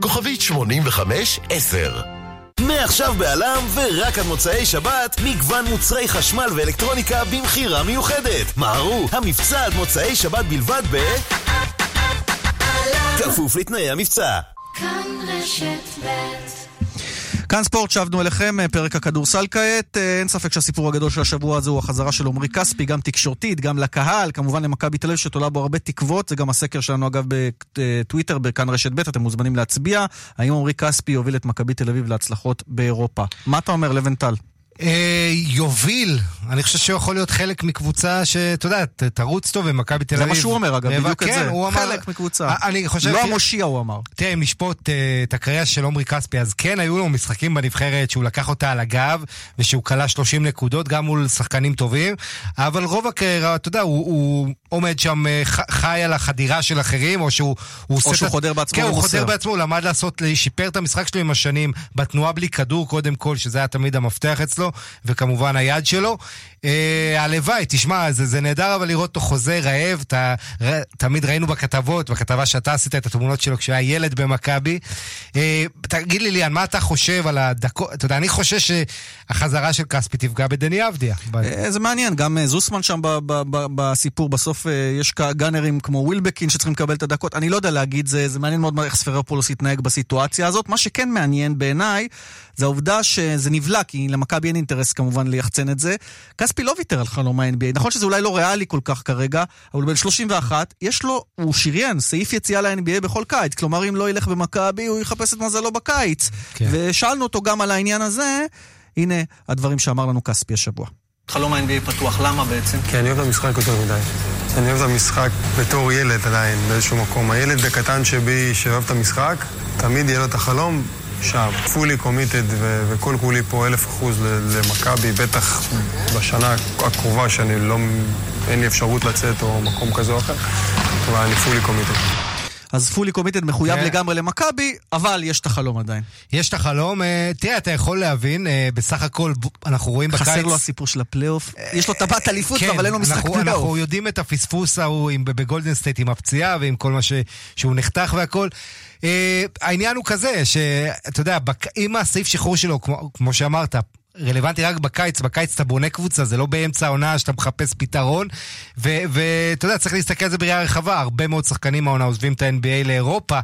כוכבית 85-10.
מעכשיו בעלם ורק עד מוצאי שבת, מגוון מוצרי חשמל ואלקטרוניקה במכירה מיוחדת. מהרו, המבצע עד מוצאי שבת בלבד ב... כפוף לתנאי המבצע. כאן רשת
ב' כאן ספורט, שבנו אליכם, אה, פרק הכדורסל כעת. אה, אין ספק שהסיפור הגדול של השבוע הזה הוא החזרה של עמרי כספי, גם תקשורתית, גם לקהל, כמובן למכבי תל אביב שתולה בו הרבה תקוות. זה גם הסקר שלנו אגב בטוויטר, בכאן רשת ב', אתם מוזמנים להצביע. האם עמרי כספי יוביל את מכבי תל אביב להצלחות באירופה? מה אתה אומר, לבנטל?
אה, יוביל, אני חושב שהוא יכול להיות חלק מקבוצה שאתה יודע, תרוץ טוב ומכבי תל אביב.
זה מה שהוא אומר אגב, בדיוק את כן, זה. חלק מקבוצה.
אני חושב...
לא המושיע הוא אמר.
תראה, אם נשפוט אה, את הקריירה של עמרי כספי, אז כן היו לו משחקים בנבחרת שהוא לקח אותה על הגב, ושהוא כלה 30 נקודות, גם מול שחקנים טובים, אבל רוב הקריירה, אתה יודע, הוא עומד שם, אה, חי על החדירה של אחרים, או שהוא...
או שהוא חודר בעצמו
כן, הוא חודר בעצמו, הוא למד לעשות, שיפר את המשחק שלו עם השנים, בתנועה בלי כדור קודם כל, שזה היה תמיד המפתח אצלו, וכמובן היד שלו. אה, הלוואי, תשמע, זה, זה נהדר אבל לראות אותו חוזר רעב, ת, ר, תמיד ראינו בכתבות, בכתבה שאתה עשית את התמונות שלו כשהוא היה ילד במכבי. אה, תגיד לי, ליאן, מה אתה חושב על הדקות, אתה יודע, אני חושש שהחזרה של כספי תפגע בדני אבדיה.
אה, זה מעניין, גם אה, זוסמן שם ב, ב, ב, בסיפור, בסוף אה, יש גאנרים כמו ווילבקין שצריכים לקבל את הדקות, אני לא יודע להגיד, זה, זה מעניין מאוד איך ספרופולוס יתנהג בסיטואציה הזאת. מה שכן מעניין בעיניי, זה העובדה שזה נבלע, כי למכבי אין אינטרס כמובן ליחצן את זה. כספי לא ויתר על חלום ה-NBA. נכון שזה אולי לא ריאלי כל כך כרגע, אבל הוא בן 31, יש לו, הוא שריין סעיף יציאה ל-NBA בכל קיץ. כלומר, אם לא ילך במכבי, הוא יחפש את מזלו בקיץ. כן. ושאלנו אותו גם על העניין הזה, הנה הדברים שאמר לנו כספי השבוע.
חלום ה-NBA פתוח, למה בעצם?
כי אני אוהב את המשחק יותר מדי. אני אוהב את המשחק בתור ילד עדיין, באיזשהו מקום. הילד הקטן שבי, שאוהב את המשחק, תמיד יהיה לו את החלום שם. פולי קומיטד וכל כולי פה אלף אחוז למכבי, בטח בשנה הקרובה שאני לא... אין לי אפשרות לצאת או מקום כזה או אחר, אבל אני פולי קומיטד.
אז פולי קומיטד מחויב כן. לגמרי למכבי, אבל יש את החלום עדיין.
יש את החלום. אה, תראה, אתה יכול להבין, אה, בסך הכל אנחנו רואים בקיץ...
חסר לו הסיפור של הפלייאוף. יש לו טבעת אליפות, כן, אבל אין לו משחק פלייאוף.
אנחנו יודעים את הפספוס ההוא בגולדן סטייט עם הפציעה ועם כל מה שהוא נחתך והכל. אה, העניין הוא כזה, שאתה יודע, אם הסעיף שחרור שלו, כמו, כמו שאמרת, רלוונטי רק בקיץ, בקיץ אתה בונה קבוצה, זה לא באמצע העונה שאתה מחפש פתרון. ואתה יודע, צריך להסתכל על זה בראייה רחבה, הרבה מאוד שחקנים העונה עוזבים את ה-NBA לאירופה,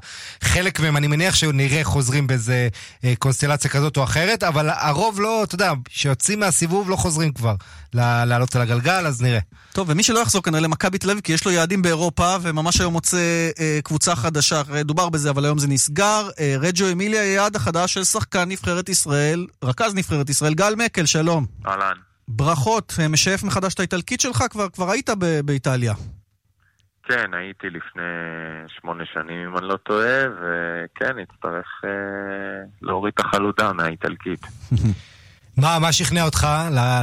חלק מהם, אני מניח שנראה חוזרים באיזה אה, קונסטלציה כזאת או אחרת, אבל הרוב לא, אתה יודע, שיוצאים מהסיבוב לא חוזרים כבר לעלות על הגלגל, אז נראה.
טוב, ומי שלא יחזור כנראה למכבי תל אביב, כי יש לו יעדים באירופה, וממש היום מוצא אה, קבוצה חדשה, דובר בזה, אבל היום זה נסגר. אה, רג'ו אמיליה, היעד החדש של שחקן נבחרת ישראל, רכז נבחרת ישראל, גל מקל, שלום.
אהלן.
ברכות, אה, משייף מחדש את האיטלקית שלך, כבר, כבר היית ב- באיטליה.
כן, הייתי לפני שמונה שנים, אם אני לא טועה, וכן, אצטרך אה, להוריד את החלודה מהאיטלקית.
מה, מה שכנע אותך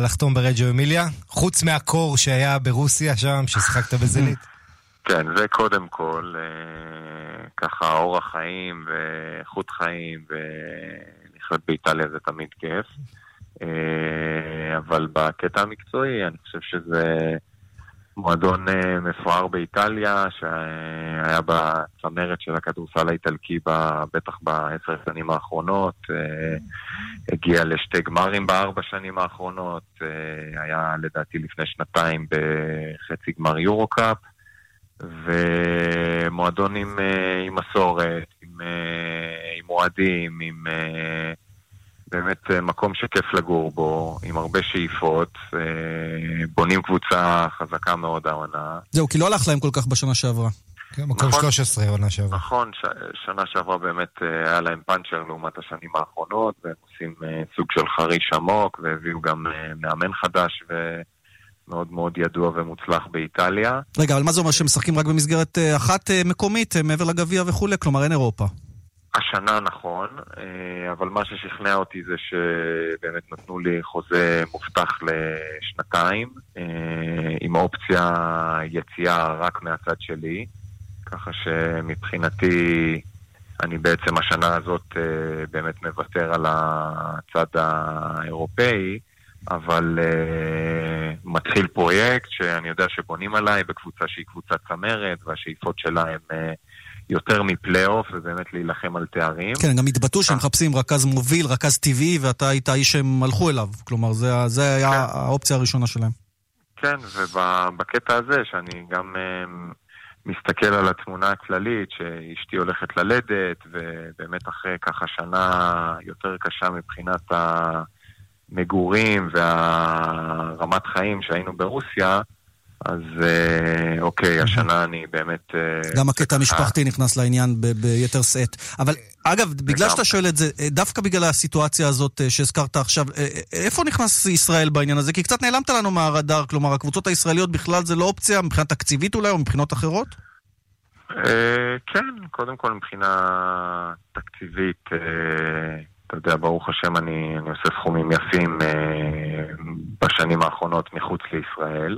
לחתום ברג'ו אמיליה? חוץ מהקור שהיה ברוסיה שם, ששיחקת בזלית?
כן, זה קודם כל, אה, ככה אורח חיים ואיכות חיים, ולחיות באיטליה זה תמיד כיף. אה, אבל בקטע המקצועי, אני חושב שזה מועדון אה, מפואר באיטליה, שהיה בצמרת של הכדורסל האיטלקי בטח בעשר שנים האחרונות, אה, הגיע לשתי גמרים בארבע שנים האחרונות, היה לדעתי לפני שנתיים בחצי גמר יורו-קאפ, ומועדון עם, עם מסורת, עם, עם אוהדים, עם... באמת אה, מקום שכיף לגור בו, עם הרבה שאיפות, אה, בונים קבוצה חזקה מאוד העונה.
זהו, כי לא הלך להם כל כך בשנה שעברה.
כן, מקום נכון, 13 עונה שעברה.
נכון, ש, שנה שעברה באמת אה, היה להם פאנצ'ר לעומת השנים האחרונות, והם עושים סוג של חריש עמוק, והביאו גם מאמן חדש ומאוד מאוד ידוע ומוצלח באיטליה.
רגע, אבל מה זה אומר שהם משחקים רק במסגרת אחת מקומית, מעבר לגביע וכולי? כלומר אין אירופה.
השנה נכון, אה, אבל מה ששכנע אותי זה שבאמת נתנו לי חוזה מובטח לשנתיים, אה, עם אופציה יציאה רק מהצד שלי, ככה שמבחינתי אני בעצם השנה הזאת אה, באמת מוותר על הצד האירופאי, אבל מתחיל פרויקט שאני יודע שבונים עליי בקבוצה שהיא קבוצת צמרת, והשאיפות שלה הן... יותר מפלייאוף, ובאמת להילחם על תארים.
כן, גם התבטאו שהם מחפשים רכז מוביל, רכז טבעי, ואתה היית האיש שהם הלכו אליו. כלומר, זה, זה היה כן. האופציה הראשונה שלהם.
כן, ובקטע הזה, שאני גם uh, מסתכל על התמונה הכללית, שאשתי הולכת ללדת, ובאמת אחרי ככה שנה יותר קשה מבחינת המגורים והרמת חיים שהיינו ברוסיה, אז אה, אוקיי, השנה אני באמת... אה,
גם הקטע המשפחתי נכנס לעניין ביתר שאת. אבל אגב, בגלל שאתה שואל את זה, אה, דווקא בגלל הסיטואציה הזאת שהזכרת עכשיו, איפה נכנס ישראל בעניין הזה? כי קצת נעלמת לנו מהרדאר, כלומר, הקבוצות הישראליות בכלל זה לא אופציה, מבחינה תקציבית אולי, או מבחינות אחרות?
כן, קודם כל מבחינה תקציבית, אתה יודע, ברוך השם, אני עושה סכומים יפים בשנים האחרונות מחוץ לישראל.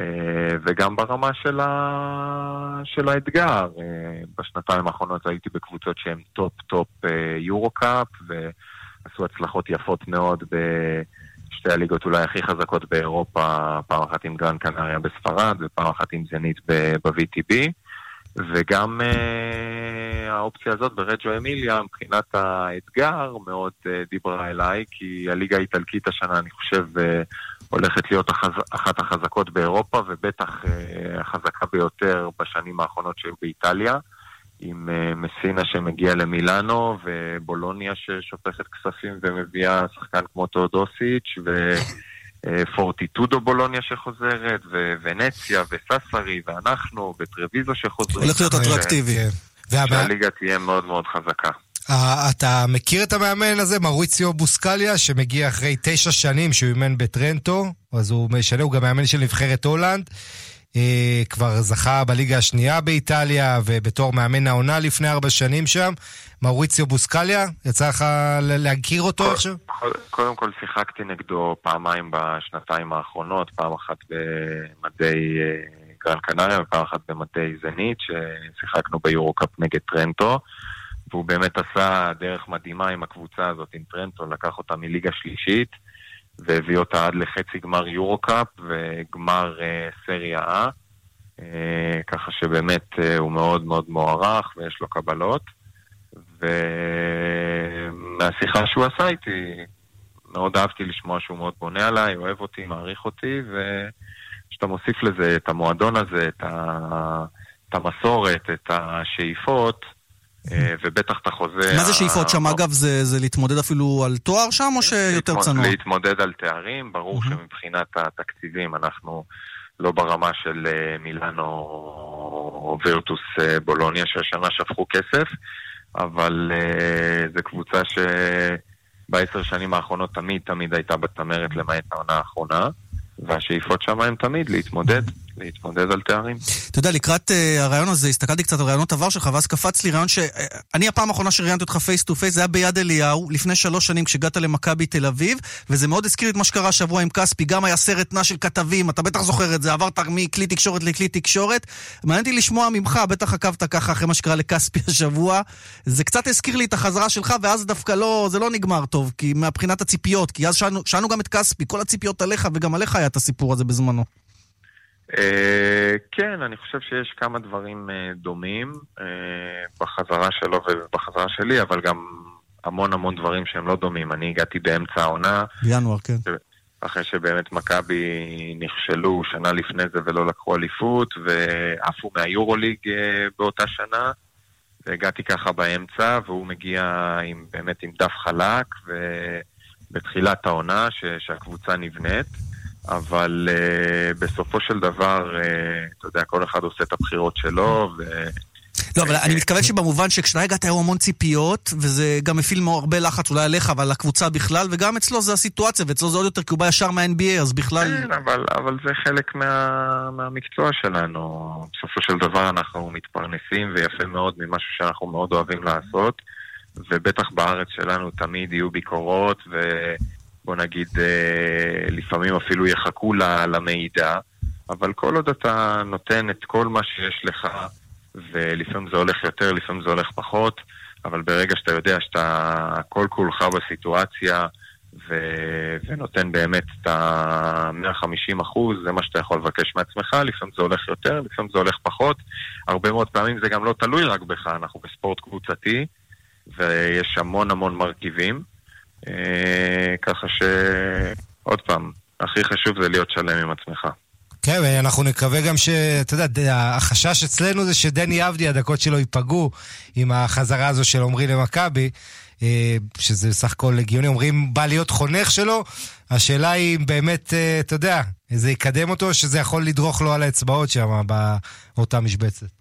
אה, וגם ברמה של, ה... של האתגר. אה, בשנתיים האחרונות הייתי בקבוצות שהן טופ-טופ אה, יורו-קאפ, ועשו הצלחות יפות מאוד בשתי הליגות אולי הכי חזקות באירופה, פעם אחת עם גרן קנריה בספרד, ופעם אחת עם זנית ב-VTB. וגם uh, האופציה הזאת ברג'ו אמיליה, מבחינת האתגר, מאוד uh, דיברה אליי, כי הליגה האיטלקית השנה, אני חושב, uh, הולכת להיות החז... אחת החזקות באירופה, ובטח uh, החזקה ביותר בשנים האחרונות שהיו באיטליה, עם uh, מסינה שמגיע למילאנו, ובולוניה ששופכת כספים ומביאה שחקן כמו תאודוסיץ', ו... פורטיטודו בולוניה שחוזרת, וונציה, וססרי, ואנחנו, וטרוויזו שחוזרים.
הולך להיות אטרקטיבי. כן.
שהליגה תהיה מאוד מאוד חזקה.
אתה מכיר את המאמן הזה, מרויציו בוסקליה, שמגיע אחרי תשע שנים שהוא אימן בטרנטו, אז הוא משנה, הוא גם מאמן של נבחרת הולנד. אה, כבר זכה בליגה השנייה באיטליה, ובתור מאמן העונה לפני ארבע שנים שם. מרויציו בוסקליה, יצא לך להכיר אותו עכשיו?
קודם כל שיחקתי נגדו פעמיים בשנתיים האחרונות, פעם אחת במדי אה, גרן קנריה ופעם אחת במדי זנית, ששיחקנו ביורו-קאפ נגד טרנטו. והוא באמת עשה דרך מדהימה עם הקבוצה הזאת, עם טרנטו, לקח אותה מליגה שלישית, והביא אותה עד לחצי גמר יורו-קאפ וגמר אה, סריה A, אה, ככה שבאמת אה, הוא מאוד מאוד מוערך ויש לו קבלות. ומהשיחה שהוא עשה איתי, מאוד אהבתי לשמוע שהוא מאוד בונה עליי, אוהב אותי, מעריך אותי, וכשאתה מוסיף לזה את המועדון הזה, את, ה... את המסורת, את השאיפות, ובטח את החוזה...
מה זה שאיפות שם, אגב? זה, זה להתמודד אפילו על תואר שם, או שיותר צנוע?
להתמודד על תארים, ברור שמבחינת התקציבים אנחנו לא ברמה של אה, מילאנו או וירטוס אה, בולוניה, שהשנה שפכו כסף, אבל זו קבוצה שבעשר שנים האחרונות תמיד תמיד הייתה בצמרת למעט העונה האחרונה, והשאיפות שם הן תמיד להתמודד. להתמודד על תארים.
אתה יודע, לקראת אה, הראיון הזה, הסתכלתי קצת על ראיונות עבר שלך, ואז קפץ לי ראיון שאני הפעם האחרונה שראיינתי אותך face to face, זה היה ביד אליהו, לפני שלוש שנים כשהגעת למכבי תל אביב, וזה מאוד הזכיר את מה שקרה השבוע עם כספי, גם היה סרט נע של כתבים, אתה בטח זוכר את זה, עברת מכלי תקשורת לכלי תקשורת. מעניין אותי לשמוע ממך, בטח עקבת ככה אחרי מה שקרה לכספי השבוע. זה קצת הזכיר לי את החזרה שלך, ואז דווקא לא, זה לא נגמר טוב, כי מבחינת הציפיות, כי אז שאלנו גם את כספי, כל הציפיות עליך, וגם עליך היה את הסיפור הזה בזמנו.
Uh, כן, אני חושב שיש כמה דברים uh, דומים uh, בחזרה שלו ובחזרה שלי, אבל גם המון המון דברים שהם לא דומים. אני הגעתי באמצע העונה.
בינואר, כן.
אחרי שבאמת מכבי נכשלו שנה לפני זה ולא לקחו אליפות, ועפו מהיורוליג באותה שנה. והגעתי ככה באמצע, והוא מגיע עם, באמת עם דף חלק, ובתחילת העונה ש, שהקבוצה נבנית. אבל uh, בסופו של דבר, uh, אתה יודע, כל אחד עושה את הבחירות שלו,
לא, אבל אני מתכוון שבמובן שכשאתה הגעת היו המון ציפיות, וזה גם הפעיל הרבה לחץ אולי עליך, אבל לקבוצה בכלל, וגם אצלו זה הסיטואציה, ואצלו זה עוד יותר, כי הוא בא ישר מה-NBA, אז בכלל...
כן, אבל, אבל זה חלק מה, מהמקצוע שלנו. בסופו של דבר אנחנו מתפרנסים, ויפה מאוד ממשהו שאנחנו מאוד אוהבים לעשות, ובטח בארץ שלנו תמיד יהיו ביקורות, ובוא נגיד, אה, לפעמים אפילו יחכו למידע, אבל כל עוד אתה נותן את כל מה שיש לך, ולפעמים זה הולך יותר, לפעמים זה הולך פחות, אבל ברגע שאתה יודע שאתה כל כולך בסיטואציה ו... ונותן באמת את ה-150 אחוז, זה מה שאתה יכול לבקש מעצמך, לפעמים זה הולך יותר, לפעמים זה הולך פחות. הרבה מאוד פעמים זה גם לא תלוי רק בך, אנחנו בספורט קבוצתי, ויש המון המון מרכיבים, ככה ש... עוד פעם, הכי חשוב זה להיות שלם עם עצמך.
כן, ואנחנו נקווה גם ש... אתה יודע, החשש אצלנו זה שדני עבדי, הדקות שלו ייפגעו עם החזרה הזו של עמרי למכבי, אה, שזה סך הכל הגיוני. אומרים, בא להיות חונך שלו, השאלה היא אם באמת, אה, אתה יודע, זה יקדם אותו, שזה יכול לדרוך לו על האצבעות שם, באותה משבצת.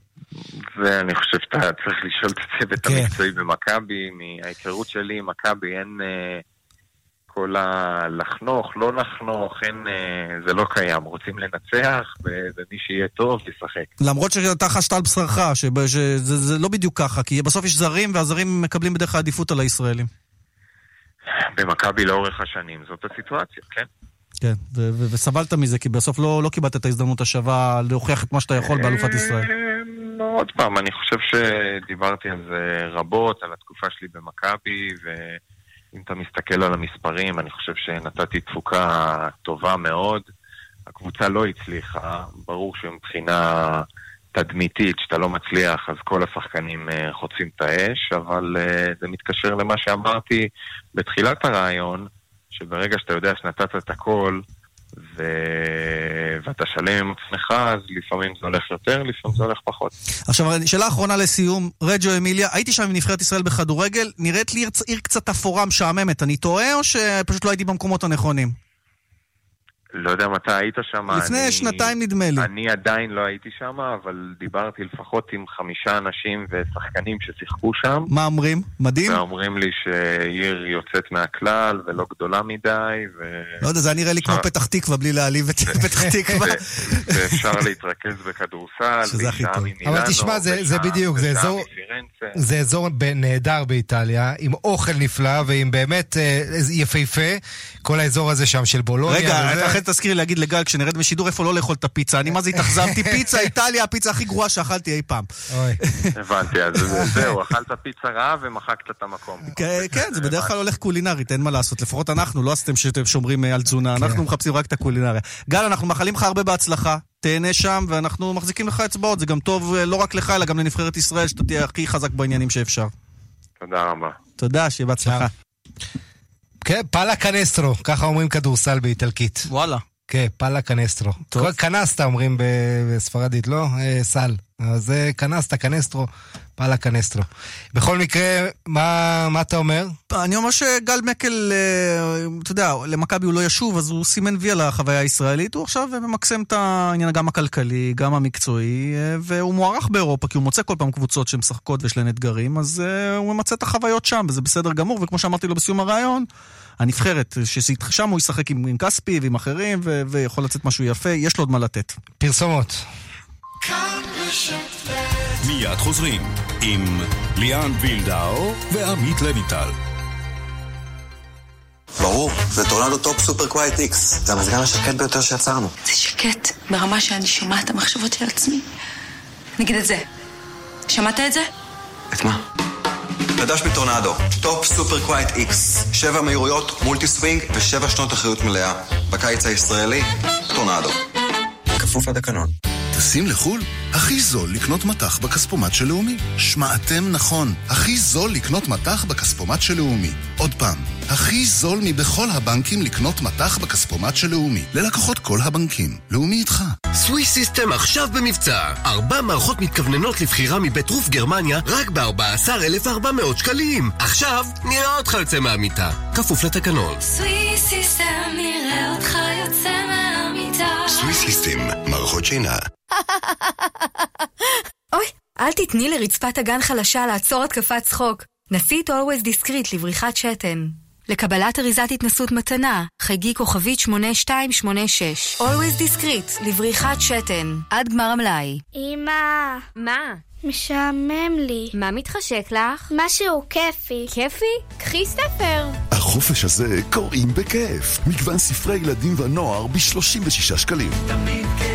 ואני חושב שאתה צריך לשאול את הצוות כן. המקצועי במכבי, מההיכרות שלי עם מכבי אין... אה, כל הלחנוך, לא לחנוך, אין, אה, זה לא קיים. רוצים לנצח, ומי שיהיה טוב, ישחק.
למרות שאתה חשת על בשרך, שזה לא בדיוק ככה, כי בסוף יש זרים, והזרים מקבלים בדרך כלל עדיפות על הישראלים.
במכבי לאורך השנים, זאת הסיטואציה, כן.
כן, וסבלת מזה, כי בסוף לא, לא קיבלת את ההזדמנות השווה להוכיח את מה שאתה יכול באלופת ישראל.
לא, עוד פעם, אני חושב שדיברתי על זה רבות, על התקופה שלי במכבי, ו... אם אתה מסתכל על המספרים, אני חושב שנתתי תפוקה טובה מאוד. הקבוצה לא הצליחה, ברור שמבחינה תדמיתית, שאתה לא מצליח, אז כל השחקנים אה, חוצים את האש, אבל אה, זה מתקשר למה שאמרתי בתחילת הרעיון, שברגע שאתה יודע שנתת את הכל, ו... ואתה שלם עם עצמך, אז לפעמים זה הולך יותר, לפעמים זה הולך פחות.
עכשיו, שאלה אחרונה לסיום, רג'ו אמיליה, הייתי שם עם נבחרת ישראל בכדורגל, נראית לי עיר קצת אפורה משעממת, אני טועה או שפשוט לא הייתי במקומות הנכונים?
לא יודע מתי היית שם.
לפני אני, שנתיים נדמה לי.
אני עדיין לא הייתי שם, אבל דיברתי לפחות עם חמישה אנשים ושחקנים ששיחקו שם.
מה אומרים? מדהים?
ואומרים לי שעיר יוצאת מהכלל ולא גדולה מדי, ו...
לא יודע, זה נראה לי כמו פתח תקווה, בלי להעליב את פתח תקווה.
ואפשר להתרכז בכדורסל,
שזה הכי טוב.
אבל תשמע, זה בדיוק, זה אזור... זה אזור נהדר באיטליה, עם אוכל נפלא ועם באמת אה, יפהפה. כל האזור הזה שם של בולוניה.
רגע, תזכירי להגיד לגל, כשנרד בשידור, איפה לא לאכול את הפיצה. אני מה זה התאכזבתי, פיצה איטליה, הפיצה הכי גרועה שאכלתי אי פעם.
הבנתי, אז זהו, אכלת פיצה רעה ומחקת את המקום.
כן, זה בדרך כלל הולך קולינרית, אין מה לעשות. לפחות אנחנו, לא עשיתם שאתם שומרים אה, על תזונה, אנחנו מחפשים רק את הקולינריה. גל, אנחנו מאחלים לך הרבה בהצלחה. תהנה שם, ואנחנו מחזיקים לך אצבעות. זה גם טוב אה, לא רק לך, אלא גם לנבחרת ישראל, שאתה תהיה הכי חזק בעניינים שאפשר.
תודה רבה.
תודה, שיהיה בהצלחה.
כן, פאלה קנסטרו, ככה אומרים כדורסל באיטלקית.
וואלה.
כן, פאלה קנסטרו. טוב. קנסטה אומרים בספרדית, לא? אה, סל. אז זה קנסטה, קנסטרו, פאלה קנסטרו. בכל מקרה, מה, מה אתה אומר?
אני אומר שגל מקל, אה, אתה יודע, למכבי הוא לא ישוב, אז הוא סימן וי על החוויה הישראלית. הוא עכשיו ממקסם את העניין גם הכלכלי, גם המקצועי, אה, והוא מוערך באירופה, כי הוא מוצא כל פעם קבוצות שמשחקות ויש להן אתגרים, אז הוא ממצה את החוויות שם, וזה בסדר גמור, וכמו שאמרתי לו בסיום הראיון, הנבחרת, ששם הוא ישחק עם, עם כספי ועם אחרים, ו- ויכול לצאת משהו יפה, יש לו עוד מה לתת.
פרסומות.
מיד חוזרים עם ליאן וילדאו ועמית לווינטל.
ברור, זה טורנדו Top Super Quiet X. זה המזגן השקט ביותר שיצרנו.
זה שקט ברמה שאני שומעת את המחשבות של עצמי. נגיד את זה. שמעת את זה?
את מה? חדש מטורנדו, Top Super Quiet X, שבע מהירויות, multi swing ושבע שנות אחריות מלאה. בקיץ הישראלי, טורנדו. כפוף לתקנון.
טסים לחו"ל? הכי זול לקנות מטח בכספומט של לאומי. שמעתם נכון, הכי זול לקנות מטח בכספומט של לאומי. עוד פעם, הכי זול מכל הבנקים לקנות מטח בכספומט של לאומי. ללקוחות כל הבנקים. לאומי איתך.
Swiss System עכשיו במבצע. ארבע מערכות מתכווננות לבחירה מבית רוף גרמניה רק ב-14,400 שקלים. עכשיו נראה אותך יוצא מהמיטה. כפוף לתקנון.
Swiss System נראה אותך יוצא מהמיטה.
Swiss System, מערכות שינה.
אוי,
אל תתני לרצפת אגן חלשה לעצור התקפת צחוק. נסי את Always Discreet לבריחת שתן. לקבלת אריזת התנסות מתנה, חייגי כוכבית 8286. Always Discreet לבריחת שתן. עד גמר המלאי.
אמא.
מה?
משעמם לי.
מה מתחשק לך?
משהו כיפי.
כיפי? קחי ספר.
החופש הזה קוראים בכיף. מגוון ספרי ילדים ונוער ב-36 שקלים.
תמיד לעצור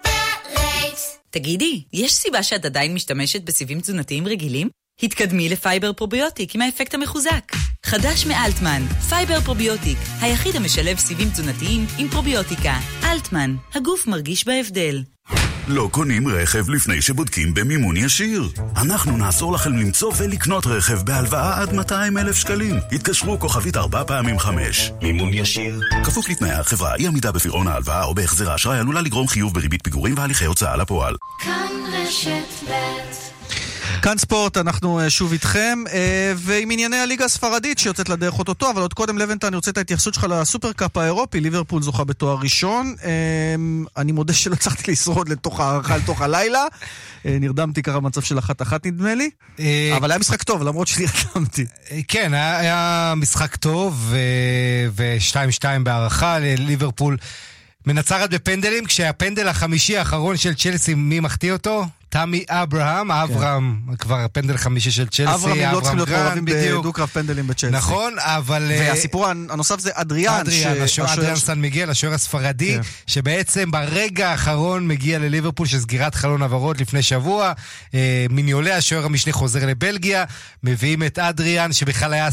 תגידי, יש סיבה שאת עדיין משתמשת בסיבים תזונתיים רגילים? התקדמי ל Fiber Probiotic עם האפקט המחוזק. חדש מאלטמן, Fiber Probiotic, היחיד המשלב סיבים תזונתיים עם פרוביוטיקה. אלטמן, הגוף מרגיש בהבדל.
לא קונים רכב לפני שבודקים במימון ישיר. אנחנו נעזור לכם למצוא ולקנות רכב בהלוואה עד 200 אלף שקלים. התקשרו כוכבית 4 פעמים 5. מימון ישיר. כפוף לתנאי החברה, אי עמידה בפירעון ההלוואה או בהחזר האשראי עלולה לגרום חיוב בריבית פיגורים והליכי הוצאה לפועל.
כאן רשת ב'
כאן ספורט, אנחנו אה, שוב איתכם, אה, ועם ענייני הליגה הספרדית שיוצאת לדרך אוטוטו, אבל עוד קודם לבנטה, אני רוצה את ההתייחסות שלך לסופרקאפ האירופי, ליברפול זוכה בתואר ראשון. אה, אני מודה שלא הצלחתי לשרוד לתוך הערכה לתוך הלילה. נרדמתי ככה במצב של אחת-אחת נדמה לי, אבל היה משחק טוב, למרות שנרדמתי.
כן, היה משחק טוב, ו-2-2 בהערכה לליברפול. מנצחת בפנדלים, כשהפנדל החמישי האחרון של צ'לסי, מי מחטיא אותו? תמי אברהם. אברהם, כבר פנדל חמישי של צ'לסי,
אברהם לא צריכים להיות מעורבים בדו-קרב פנדלים בצ'לסי.
נכון, אבל...
אה, והסיפור הנוסף זה אדריאן.
אדריאן, אדריאן סן מיגל, השוער הספרדי, כן. שבעצם ברגע האחרון מגיע לליברפול של סגירת חלון עברות לפני שבוע. אה, מיניולה, השוער המשנה חוזר לבלגיה, מביאים את אדריאן, שבכלל היה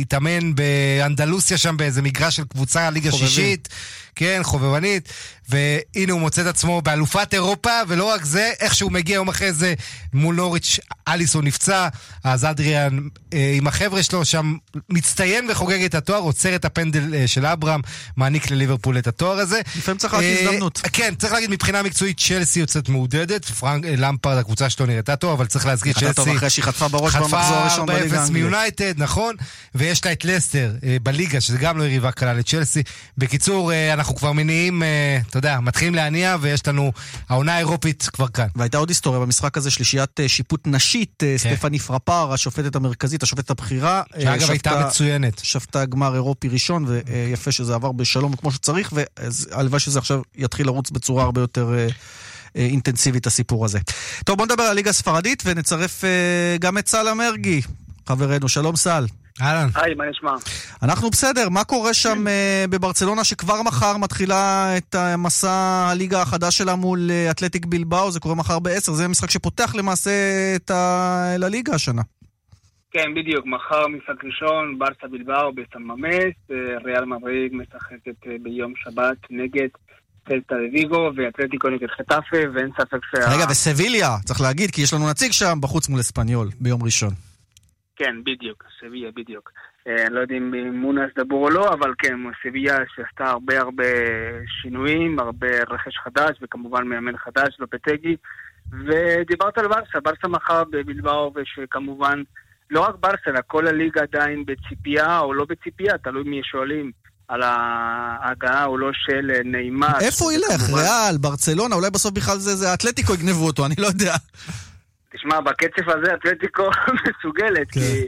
התאמן באנדלוסיה שם באיזה מגרש של קבוצה, ליגה שישית. כן, חובבנית, והנה הוא מוצא את עצמו באלופת אירופה, ולא רק זה, איך שהוא מגיע יום אחרי זה מול נוריץ', אליסון נפצע, אז אדריאן אה, עם החבר'ה שלו שם מצטיין וחוגג את התואר, עוצר את הפנדל אה, של אברהם, מעניק לליברפול את התואר הזה.
לפעמים צריך רק אה, הזדמנות.
כן, צריך להגיד מבחינה מקצועית, צ'לסי יוצאת מעודדת, פרנק אה, למפרד, הקבוצה שלו נראתה טוב, אבל צריך להזכיר צ'לסי...
טוב אחרי שהיא חטפה בראש במחזור הראשון בליגה
האנגלית. מיונייטד, נכון, ויש לה את לסטר אה, בליגה, שזה גם לא יריבה קלה לצ'לסי. בקיצור, אה, אנחנו כבר מניעים, אה, אתה יודע, מתחילים להניע, ויש לנו, העונה האירופית כבר כאן.
והייתה עוד היסטוריה במשחק הזה, שלישיית אה, שיפוט נשית, אה, כן. סטפני פרפר, השופטת המרכזית, השופטת הבכירה.
שאגב הייתה מצוינת.
שפטה גמר אירופי ראשון, ויפה שזה עבר בשלום כמו שצריך, והלוואי שזה עכשיו יתחיל לרוץ בצורה הרבה יותר... אינטנסיבית הסיפור הזה. טוב, בוא נדבר על הליגה הספרדית ונצרף גם את סל המרגי, חברנו. שלום סל.
אהלן.
היי, מה נשמע?
אנחנו בסדר, מה קורה שם uh, בברצלונה שכבר מחר מתחילה את מסע הליגה החדש שלה מול uh, אתלטיק בלבאו, זה קורה מחר ב-10, זה משחק שפותח למעשה את הליגה השנה.
כן, בדיוק, מחר משחק ראשון, ברסה בלבאו בסן ממס, אה, ריאל מבריג משחקת ביום שבת נגד סלטה לויגו ואתלטיקו נגד חטאפה, ואין ספק שה...
רגע, וסביליה, צריך להגיד, כי יש לנו נציג שם בחוץ מול אספניול ביום ראשון.
כן, בדיוק, סביה, בדיוק. אה, אני לא יודע אם מונס דבור או לא, אבל כן, סביה שעשתה הרבה הרבה שינויים, הרבה רכש חדש, וכמובן מאמן חדש, לופטגי. ודיברת על ברסה, ברסה מחר בבלבאו, ושכמובן, לא רק ברסה, אלא כל הליגה עדיין בציפייה או לא בציפייה, תלוי מי שואלים. על ההגעה או לא של נעימה.
איפה הוא ילך? ריאל, ברצלונה, אולי בסוף בכלל זה, זה אתלטיקו יגנבו אותו, אני לא יודע.
תשמע, בקצב הזה אתלטיקו מסוגלת, כן. כי,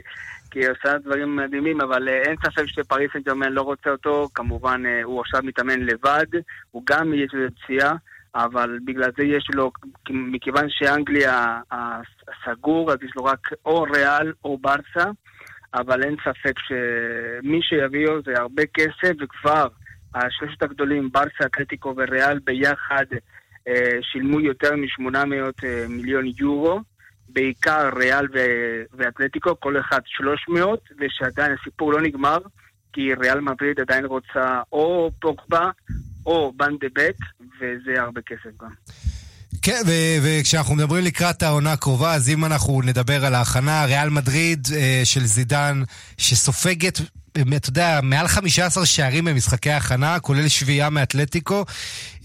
כי היא עושה דברים מדהימים, אבל אה, אין ספק שפריס סן ג'רמן לא רוצה אותו, כמובן אה, הוא עכשיו מתאמן לבד, הוא גם יש לו פציעה, אבל בגלל זה יש לו, מכיוון שאנגליה הסגור, אז יש לו רק או ריאל או ברסה, אבל אין ספק שמי שיביאו זה הרבה כסף, וכבר השלושת הגדולים, ברסה, אתלטיקו וריאל ביחד, אה, שילמו יותר מ-800 מיליון יורו. בעיקר ריאל ואתלטיקו, כל אחד 300, ושעדיין הסיפור לא נגמר, כי ריאל מדריד עדיין רוצה או פוקבה או בנדה בק, וזה הרבה כסף גם.
כן, וכשאנחנו מדברים לקראת העונה הקרובה, אז אם אנחנו נדבר על ההכנה, ריאל מדריד אה, של זידן, שסופגת, אה, אתה יודע, מעל 15 שערים במשחקי ההכנה, כולל שביעייה מאתלטיקו,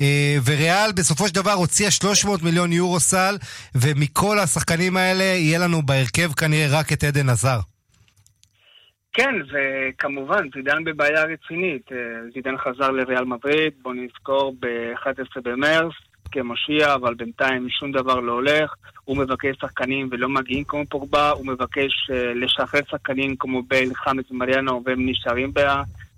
אה, וריאל בסופו של דבר הוציאה 300 מיליון יורו סל, ומכל השחקנים האלה יהיה לנו בהרכב כנראה רק את עדן עזר.
כן, וכמובן, זידן בבעיה רצינית. אה, זידן חזר לריאל מדריד, בואו נזכור, ב-11 במרס, כמושיע, אבל בינתיים שום דבר לא הולך. הוא מבקש שחקנים ולא מגיעים כמו פוגבה, הוא מבקש uh, לשחרר שחקנים כמו בייל, חמאס ומריאנו, והם נשארים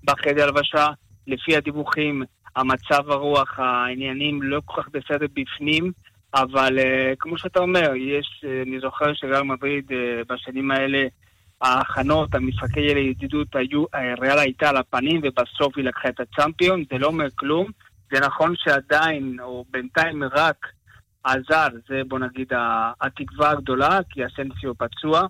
בחדר הלבשה. לפי הדיווחים, המצב הרוח, העניינים לא כל כך בסדר בפנים, אבל uh, כמו שאתה אומר, יש, uh, אני זוכר שריאל מדריד בשנים האלה, ההכנות, המשחקי ידידות היו, ריאל הייתה על הפנים ובסוף היא לקחה את הצ'מפיון, זה לא אומר כלום. זה נכון שעדיין, או בינתיים רק עזר, זה בוא נגיד התקווה הגדולה, כי אסנסיו פצוע.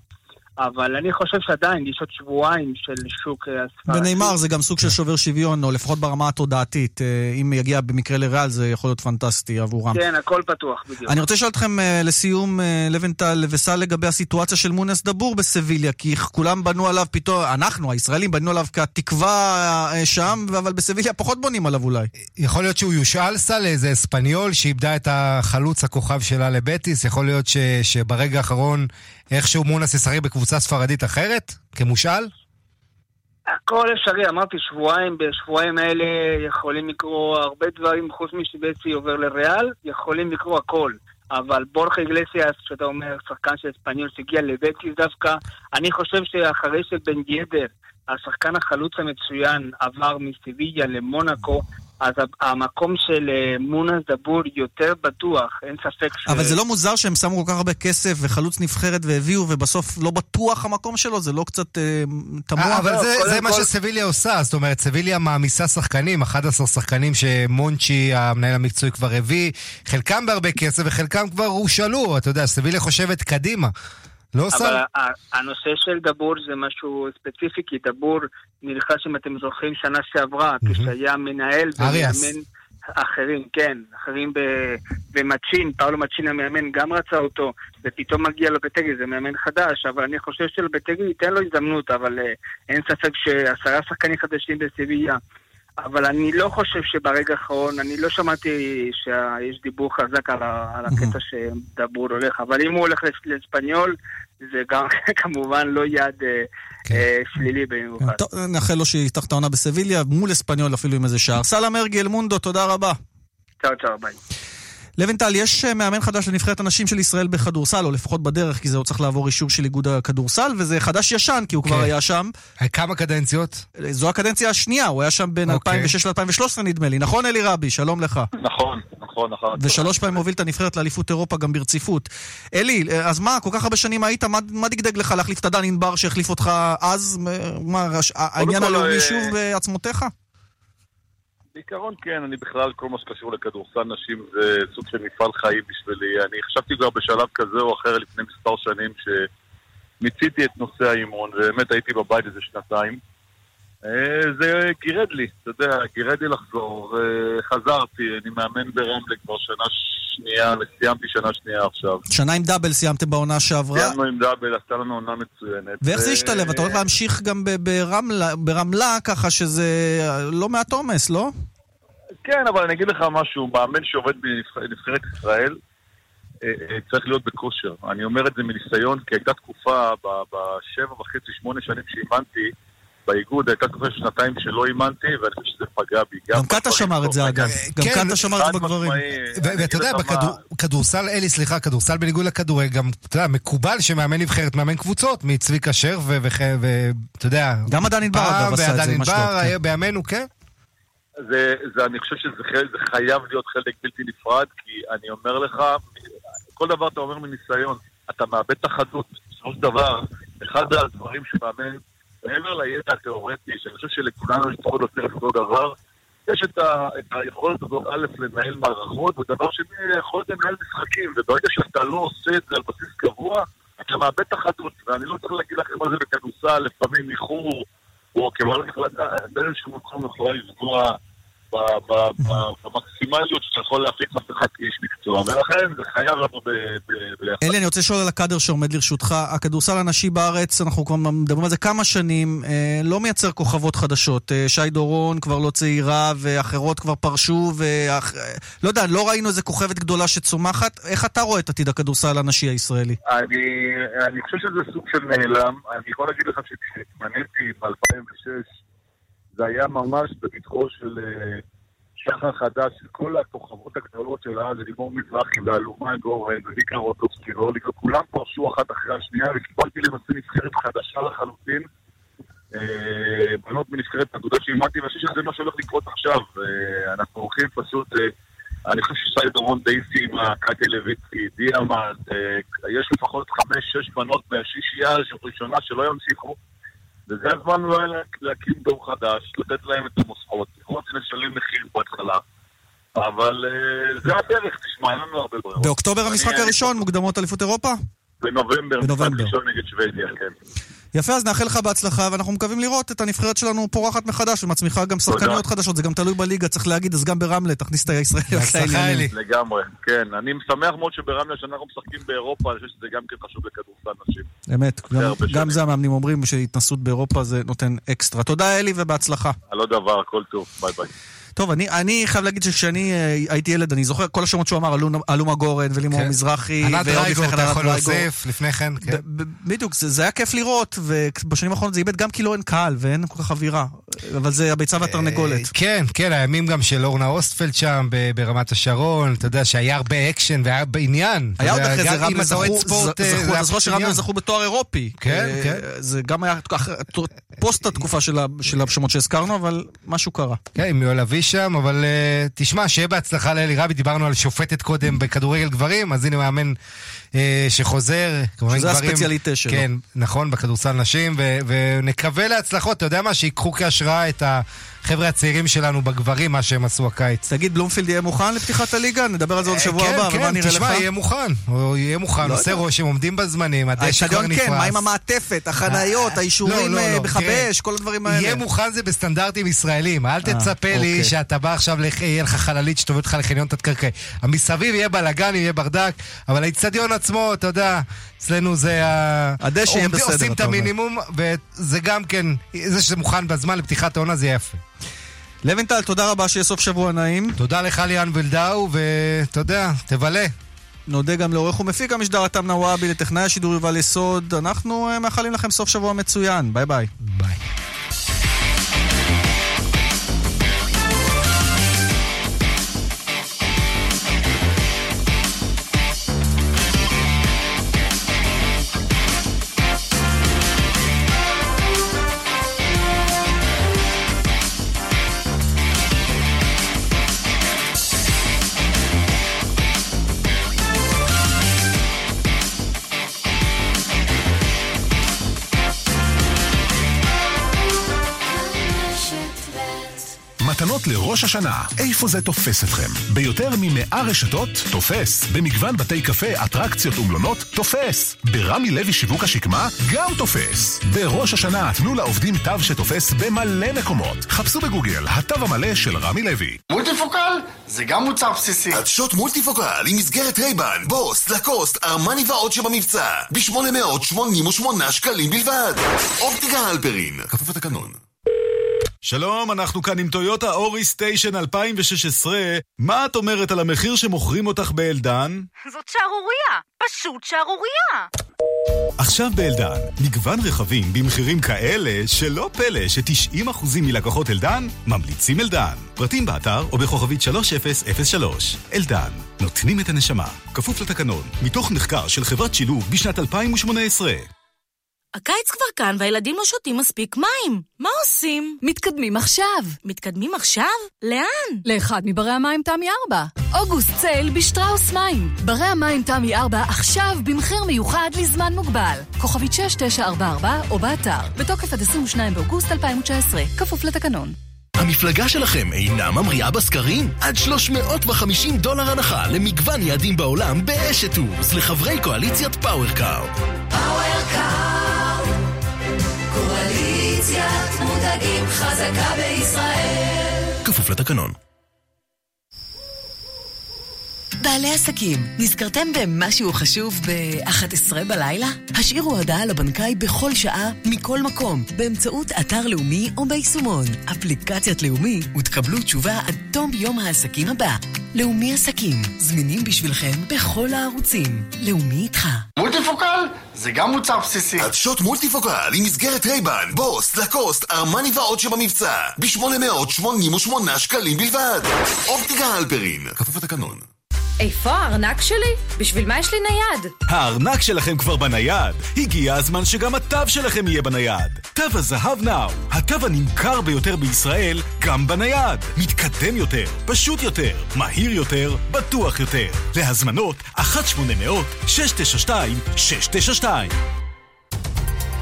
אבל אני חושב שעדיין יש עוד שבועיים של שוק הספרדי.
ונאמר זה גם סוג של שובר שוויון, או לפחות ברמה התודעתית. אה, אם יגיע במקרה לריאל זה יכול להיות פנטסטי עבורם.
כן, הכל פתוח, בדיוק.
אני רוצה לשאול אתכם אה, לסיום, אה, לבנטל וסל, לגבי הסיטואציה של מונס דבור בסביליה, כי כולם בנו עליו פתאום, אנחנו, הישראלים, בנו עליו כתקווה שם, אבל בסביליה פחות בונים עליו אולי.
יכול להיות שהוא יושאל סל לאיזה אספניול שאיבדה את החלוץ הכוכב שלה לבטיס, יכול להיות ש, שברגע האחרון איכשהו מונס ישחק בקבוצה ספרדית אחרת? כמושאל?
הכל אפשרי, אמרתי שבועיים, בשבועיים האלה יכולים לקרוא הרבה דברים חוץ משבצי עובר לריאל, יכולים לקרוא הכל. אבל בורחה איגלסיאס, שאתה אומר, שחקן של אספניול שהגיע לבטיס דווקא, אני חושב שאחרי שבן גדר, השחקן החלוץ המצוין, עבר מסיביה למונקו, אז המקום של אה, מונס דבור יותר בטוח, אין ספק ש...
אבל זה לא מוזר שהם שמו כל כך הרבה כסף וחלוץ נבחרת והביאו, ובסוף לא בטוח המקום שלו? זה לא קצת אה, תמוה?
אה, אבל זה, זה מה שסביליה עושה, זאת אומרת, סביליה מעמיסה שחקנים, 11 שחקנים שמונצ'י, המנהל המקצועי, כבר הביא, חלקם בהרבה כסף וחלקם כבר הושאלו, אתה יודע, סביליה חושבת קדימה. לא עושה...
אבל הנושא של דבור זה משהו ספציפי, כי דבור נלחש, אם אתם זוכרים, שנה שעברה, כשהיה מנהל ומאמן אחרים, כן, אחרים במצ'ין, פאולו מצ'ין המאמן גם רצה אותו, ופתאום מגיע לבטגי, זה מאמן חדש, אבל אני חושב שלבטגי ייתן לו הזדמנות, אבל אה, אין ספק שעשרה שחקנים חדשים בסיביה. אבל אני לא חושב שברגע האחרון, אני לא שמעתי שיש דיבור חזק על, ה, על הקטע שדבור הולך, אבל אם הוא הולך לספניול, זה גם כמובן לא יד אה, כן. אה, שלילי במיוחד.
טוב, נאחל לו שיפתח את העונה בסביליה, מול אספניול אפילו עם איזה שער. סאלה מרגי אלמונדו, תודה רבה.
צ'או צ'או, ביי.
לבנטל, יש אה, מאמן חדש לנבחרת הנשים של ישראל בכדורסל, או לפחות בדרך, כי זה עוד צריך לעבור אישור של איגוד הכדורסל, וזה חדש-ישן, כי הוא כן. כבר היה שם.
כמה קדנציות?
זו הקדנציה השנייה, הוא היה שם בין אוקיי. 2006 ל-2013 נדמה לי. נכון, אלי רבי? שלום לך.
נכון, נכון, נכון.
ושלוש פעמים הוביל את הנבחרת לאליפות אירופה גם ברציפות. אלי, אז מה, כל כך הרבה שנים היית, מה, מה דגדג לך להחליף את הדן ענבר שהחליף אותך אז? מה, העניין הלאומי אה, שוב בעצמותיך?
בעיקרון כן, אני בכלל, כל מה שקשור לכדורסל נשים זה סוג של מפעל חיים בשבילי. אני חשבתי כבר בשלב כזה או אחר לפני מספר שנים שמיציתי את נושא האימון, ובאמת הייתי בבית איזה שנתיים. אה, זה גירד לי, אתה יודע, גירד לי לחזור. אה, חזרתי, אני מאמן ברמלה כבר שנה שנייה, סיימתי שנה שנייה עכשיו.
שנה עם דאבל סיימתם בעונה שעברה?
סיימנו עם דאבל, עשתה לנו עונה מצוינת.
ואיך זה השתלב? אתה הולך להמשיך גם ברמלה, ברמלה, ככה שזה לא מעט עומס, לא?
כן, אבל אני אגיד לך משהו, מאמן שעובד בנבחרת ישראל אה, צריך להיות בכושר. אני אומר את זה מניסיון, כי הייתה תקופה בשבע וחצי, שמונה שנים שאימנתי, באיגוד הייתה תקופה שנתיים שלא אימנתי, ואני חושב שזה פגע בי.
גם קאטה שמר את זה אגב. גם כן, קאטה שמר את זה בגברים.
ואתה יודע, בכדורסל, אלי, סליחה, כדורסל בניגוד לכדורגל, גם, אתה יודע, מקובל שמאמן נבחרת, מאמן קבוצות, מצביקה שר, ואתה יודע...
גם עדן ענבר אגב עשה את זה,
מה שאתה... כן. בימינו, כן.
זה, זה, אני חושב שזה זה חייב להיות חלק בלתי נפרד, כי אני אומר לך, כל דבר אתה אומר מניסיון, אתה מאבד את החדות. בסופו של דבר, אחד הדברים שמאמן מעבר לידע התיאורטי, שאני חושב שלכולנו יש פחות או יותר אותו דבר, יש את, ה, את היכולת הזאת, א', לנהל מערכות, ודבר שני, יכולת לנהל משחקים, וברגע שאתה לא עושה את זה על בסיס קבוע, אתה מאבד את החדות, ואני לא צריך להגיד לכם מה זה בכדורסל, לפעמים איחור, או כמובן החלטה, באיזשהו מקום יכולה לפגוע במקסימום המקסימליות שאתה יכול להפיק מסכה כאיש מקצוע, ולכן זה חייב ב- ביחד.
אלי, אני רוצה לשאול על הקאדר שעומד לרשותך. הכדורסל הנשי בארץ, אנחנו כבר מדברים על זה כמה שנים, אה, לא מייצר כוכבות חדשות. אה, שי דורון כבר לא צעירה, ואחרות כבר פרשו, ואח... אה, לא יודע, לא ראינו איזה כוכבת גדולה שצומחת. איך אתה רואה את עתיד הכדורסל הנשי הישראלי?
אני, אני חושב שזה סוג של נעלם. אני יכול להגיד לך שכשהתמניתי ב-2006, זה היה ממש בפתחו של אה, שחר חדש, של כל הכוכבות הגדולות של אז, לימור מזרחי ואלומה גורן וויקה רוטובסקי ואוליק, וכולם פרשו אחת אחרי השנייה, וקיבלתי למעשה נבחרת חדשה לחלוטין. אה, בנות מנבחרת אגודה שאימנתי, ואני חושב שזה מה שהולך לקרות עכשיו. אה, אנחנו הולכים פשוט... אני חושב ששי דורון די סיימה, קטי לויצקי, דיאמנט, אה, יש לפחות חמש-שש בנות מהשישייה ראשונה שלא ימשיכו, וזה הזמן אולי לה- להקים דור חדש, לתת להם את המוסכות, יכול להיות שנשלם מחיר בהתחלה, אבל אה, זה הדרך, תשמע, אין לנו הרבה ברירות.
באוקטובר המשחק הראשון, מוקדמות אליפות אירופה?
בנובמבר,
בנובמבר.
נגד שוודיה, כן.
יפה, אז נאחל לך בהצלחה, ואנחנו מקווים לראות את הנבחרת שלנו פורחת מחדש ומצמיחה גם שחקניות חדשות. זה גם תלוי בליגה, צריך להגיד, אז גם ברמלה תכניס את לעניינים.
לגמרי, כן. אני שמח מאוד שברמלה שאנחנו משחקים באירופה, אני חושב שזה גם כן חשוב לכדורסל נשים.
אמת, גם- גם. זה המאמנים אומרים שהתנסות באירופה זה נותן אקסטרה. תודה אלי ובהצלחה.
על עוד דבר, הכל טוב, ביי ביי.
טוב, אני, אני חייב להגיד שכשאני אה, הייתי ילד, אני זוכר כל השמות שהוא אמר, אלומה גורן ולימור
כן.
מזרחי.
ענת
כן
אתה יכול. להוסיף, לפני כן, כן.
בדיוק, זה, זה היה כיף לראות, ובשנים האחרונות זה איבד גם כי לא אין קהל ואין כל כך אווירה. אבל זה הביצה והתרנגולת.
כן, כן, הימים גם של אורנה אוסטפלד שם ברמת השרון, אתה יודע שהיה הרבה אקשן והיה בעניין.
היה עוד אחרי זה רמלה זכו,
אה,
זכו, שרמלה. זכו בתואר אירופי.
כן,
אה,
כן.
זה גם היה פוסט התקופה של השמות שהזכרנו, אבל משהו קרה.
כן, עם יואל אבישם, אבל אה, תשמע, שיהיה בהצלחה לאלי רבי, דיברנו על שופטת קודם בכדורגל גברים, אז הנה מאמן שחוזר. כמובן
שזה
גברים-
הספציאליטה שלו.
כן, נכון, בכדורסל נשים, ו- ונקווה להצלחות, אתה יודע מה, שיקחו כהשראה את החבר'ה הצעירים שלנו בגברים, מה שהם עשו הקיץ.
תגיד, בלומפילד יהיה מוכן לפתיחת הליגה? נדבר על זה עוד שבוע
כן,
הבא,
כן,
נראה לך?
תשמע, יהיה מוכן, הוא יהיה מוכן,
לא
עושה. רושם, עומדים בזמנים, הדשא כבר נפרס.
כן, מה עם המעטפת, החניות, האישורים
לא, לא,
אה,
לא, תראה,
כל הדברים האלה.
יהיה מוכן זה בסטנדרטים ישראלים, אל תצפה לי
אוקיי.
שאתה בא עכשיו, יהיה לך חללית שתוביל אותך לחניון תת-קרקעי. המסביב יהיה בלאגן, יהיה ברדק, אבל האיצטדיון עצמו, אתה יודע, אצלנו זה ה...
הדשא יהיה בסדר,
עושים את
אתה אומר.
המינימום, וזה גם כן, זה שזה מוכן בזמן לפתיחת העונה זה יפה.
לוינטל, תודה רבה, שיהיה סוף שבוע נעים.
תודה לך ליאן וילדאו, ואתה יודע, תבלה.
נודה גם לעורך ומפיק המשדר עתם נוואבי, לטכנאי השידור יובל יסוד. אנחנו אה, מאחלים לכם סוף שבוע מצוין. ביי ביי.
ביי.
השנה, איפה זה תופס אתכם? ביותר מ-100 רשתות, תופס. במגוון בתי קפה, אטרקציות ומלונות, תופס. ברמי לוי שיווק השקמה, גם תופס. בראש השנה, תנו לעובדים תו שתופס במלא מקומות. חפשו בגוגל, התו המלא של רמי לוי.
מולטיפוקל זה גם מוצר בסיסי.
עדשות מולטיפוקל עם מסגרת רייבן, בוס, לקוסט, ארמני ועוד שבמבצע ב-888 שקלים בלבד. אופטיקה הלפרין, כפוף לתקנון.
שלום, אנחנו כאן עם טויוטה אורי סטיישן 2016. מה את אומרת על המחיר שמוכרים אותך באלדן?
זאת שערורייה! פשוט שערורייה!
עכשיו באלדן, מגוון רכבים במחירים כאלה שלא פלא ש-90% מלקוחות אלדן ממליצים אלדן. פרטים באתר או בכוכבית 3003. אלדן, נותנים את הנשמה. כפוף לתקנון, מתוך מחקר של חברת שילוב בשנת 2018.
הקיץ כבר כאן והילדים לא שותים מספיק מים. מה עושים?
מתקדמים עכשיו.
מתקדמים עכשיו? לאן?
לאחד מברי המים תמי 4. אוגוסט צייל בשטראוס מים. ברי המים תמי 4 עכשיו במחיר מיוחד לזמן מוגבל. כוכבית 6944 או באתר. בתוקף עד 22 באוגוסט 2019. כפוף לתקנון.
המפלגה שלכם אינה ממריאה בסקרים? עד 350 דולר הנחה למגוון יעדים בעולם באשת טורס לחברי קואליציית פאוורקארד.
קואליציית מותגים חזקה בישראל.
כפוף לתקנון.
בעלי עסקים, נזכרתם במשהו חשוב ב-11 בלילה? השאירו הודעה לבנקאי בכל שעה, מכל מקום, באמצעות אתר לאומי או ביישומון, אפליקציית לאומי, ותקבלו תשובה עד תום יום העסקים הבא. לאומי עסקים, זמינים בשבילכם בכל הערוצים. לאומי איתך.
מולטיפוקל? זה גם מוצר בסיסי.
עדשות מולטיפוקל עם מסגרת רייבאן, בוס, לקוסט, ארמני ועוד שבמבצע. ב-888 שקלים בלבד. אופטיקה הלפרין, כפוף לתקנון.
איפה הארנק שלי? בשביל מה יש לי נייד?
הארנק שלכם כבר בנייד. הגיע הזמן שגם התו שלכם יהיה בנייד. תו הזהב Now, התו הנמכר ביותר בישראל, גם בנייד. מתקדם יותר, פשוט יותר, מהיר יותר, בטוח יותר. להזמנות, 1-800-692-692.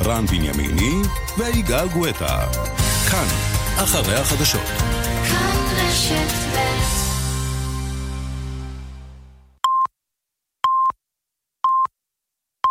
רן בנימיני ויגאל גואטה. כאן, אחרי החדשות.
כאן רשת ב'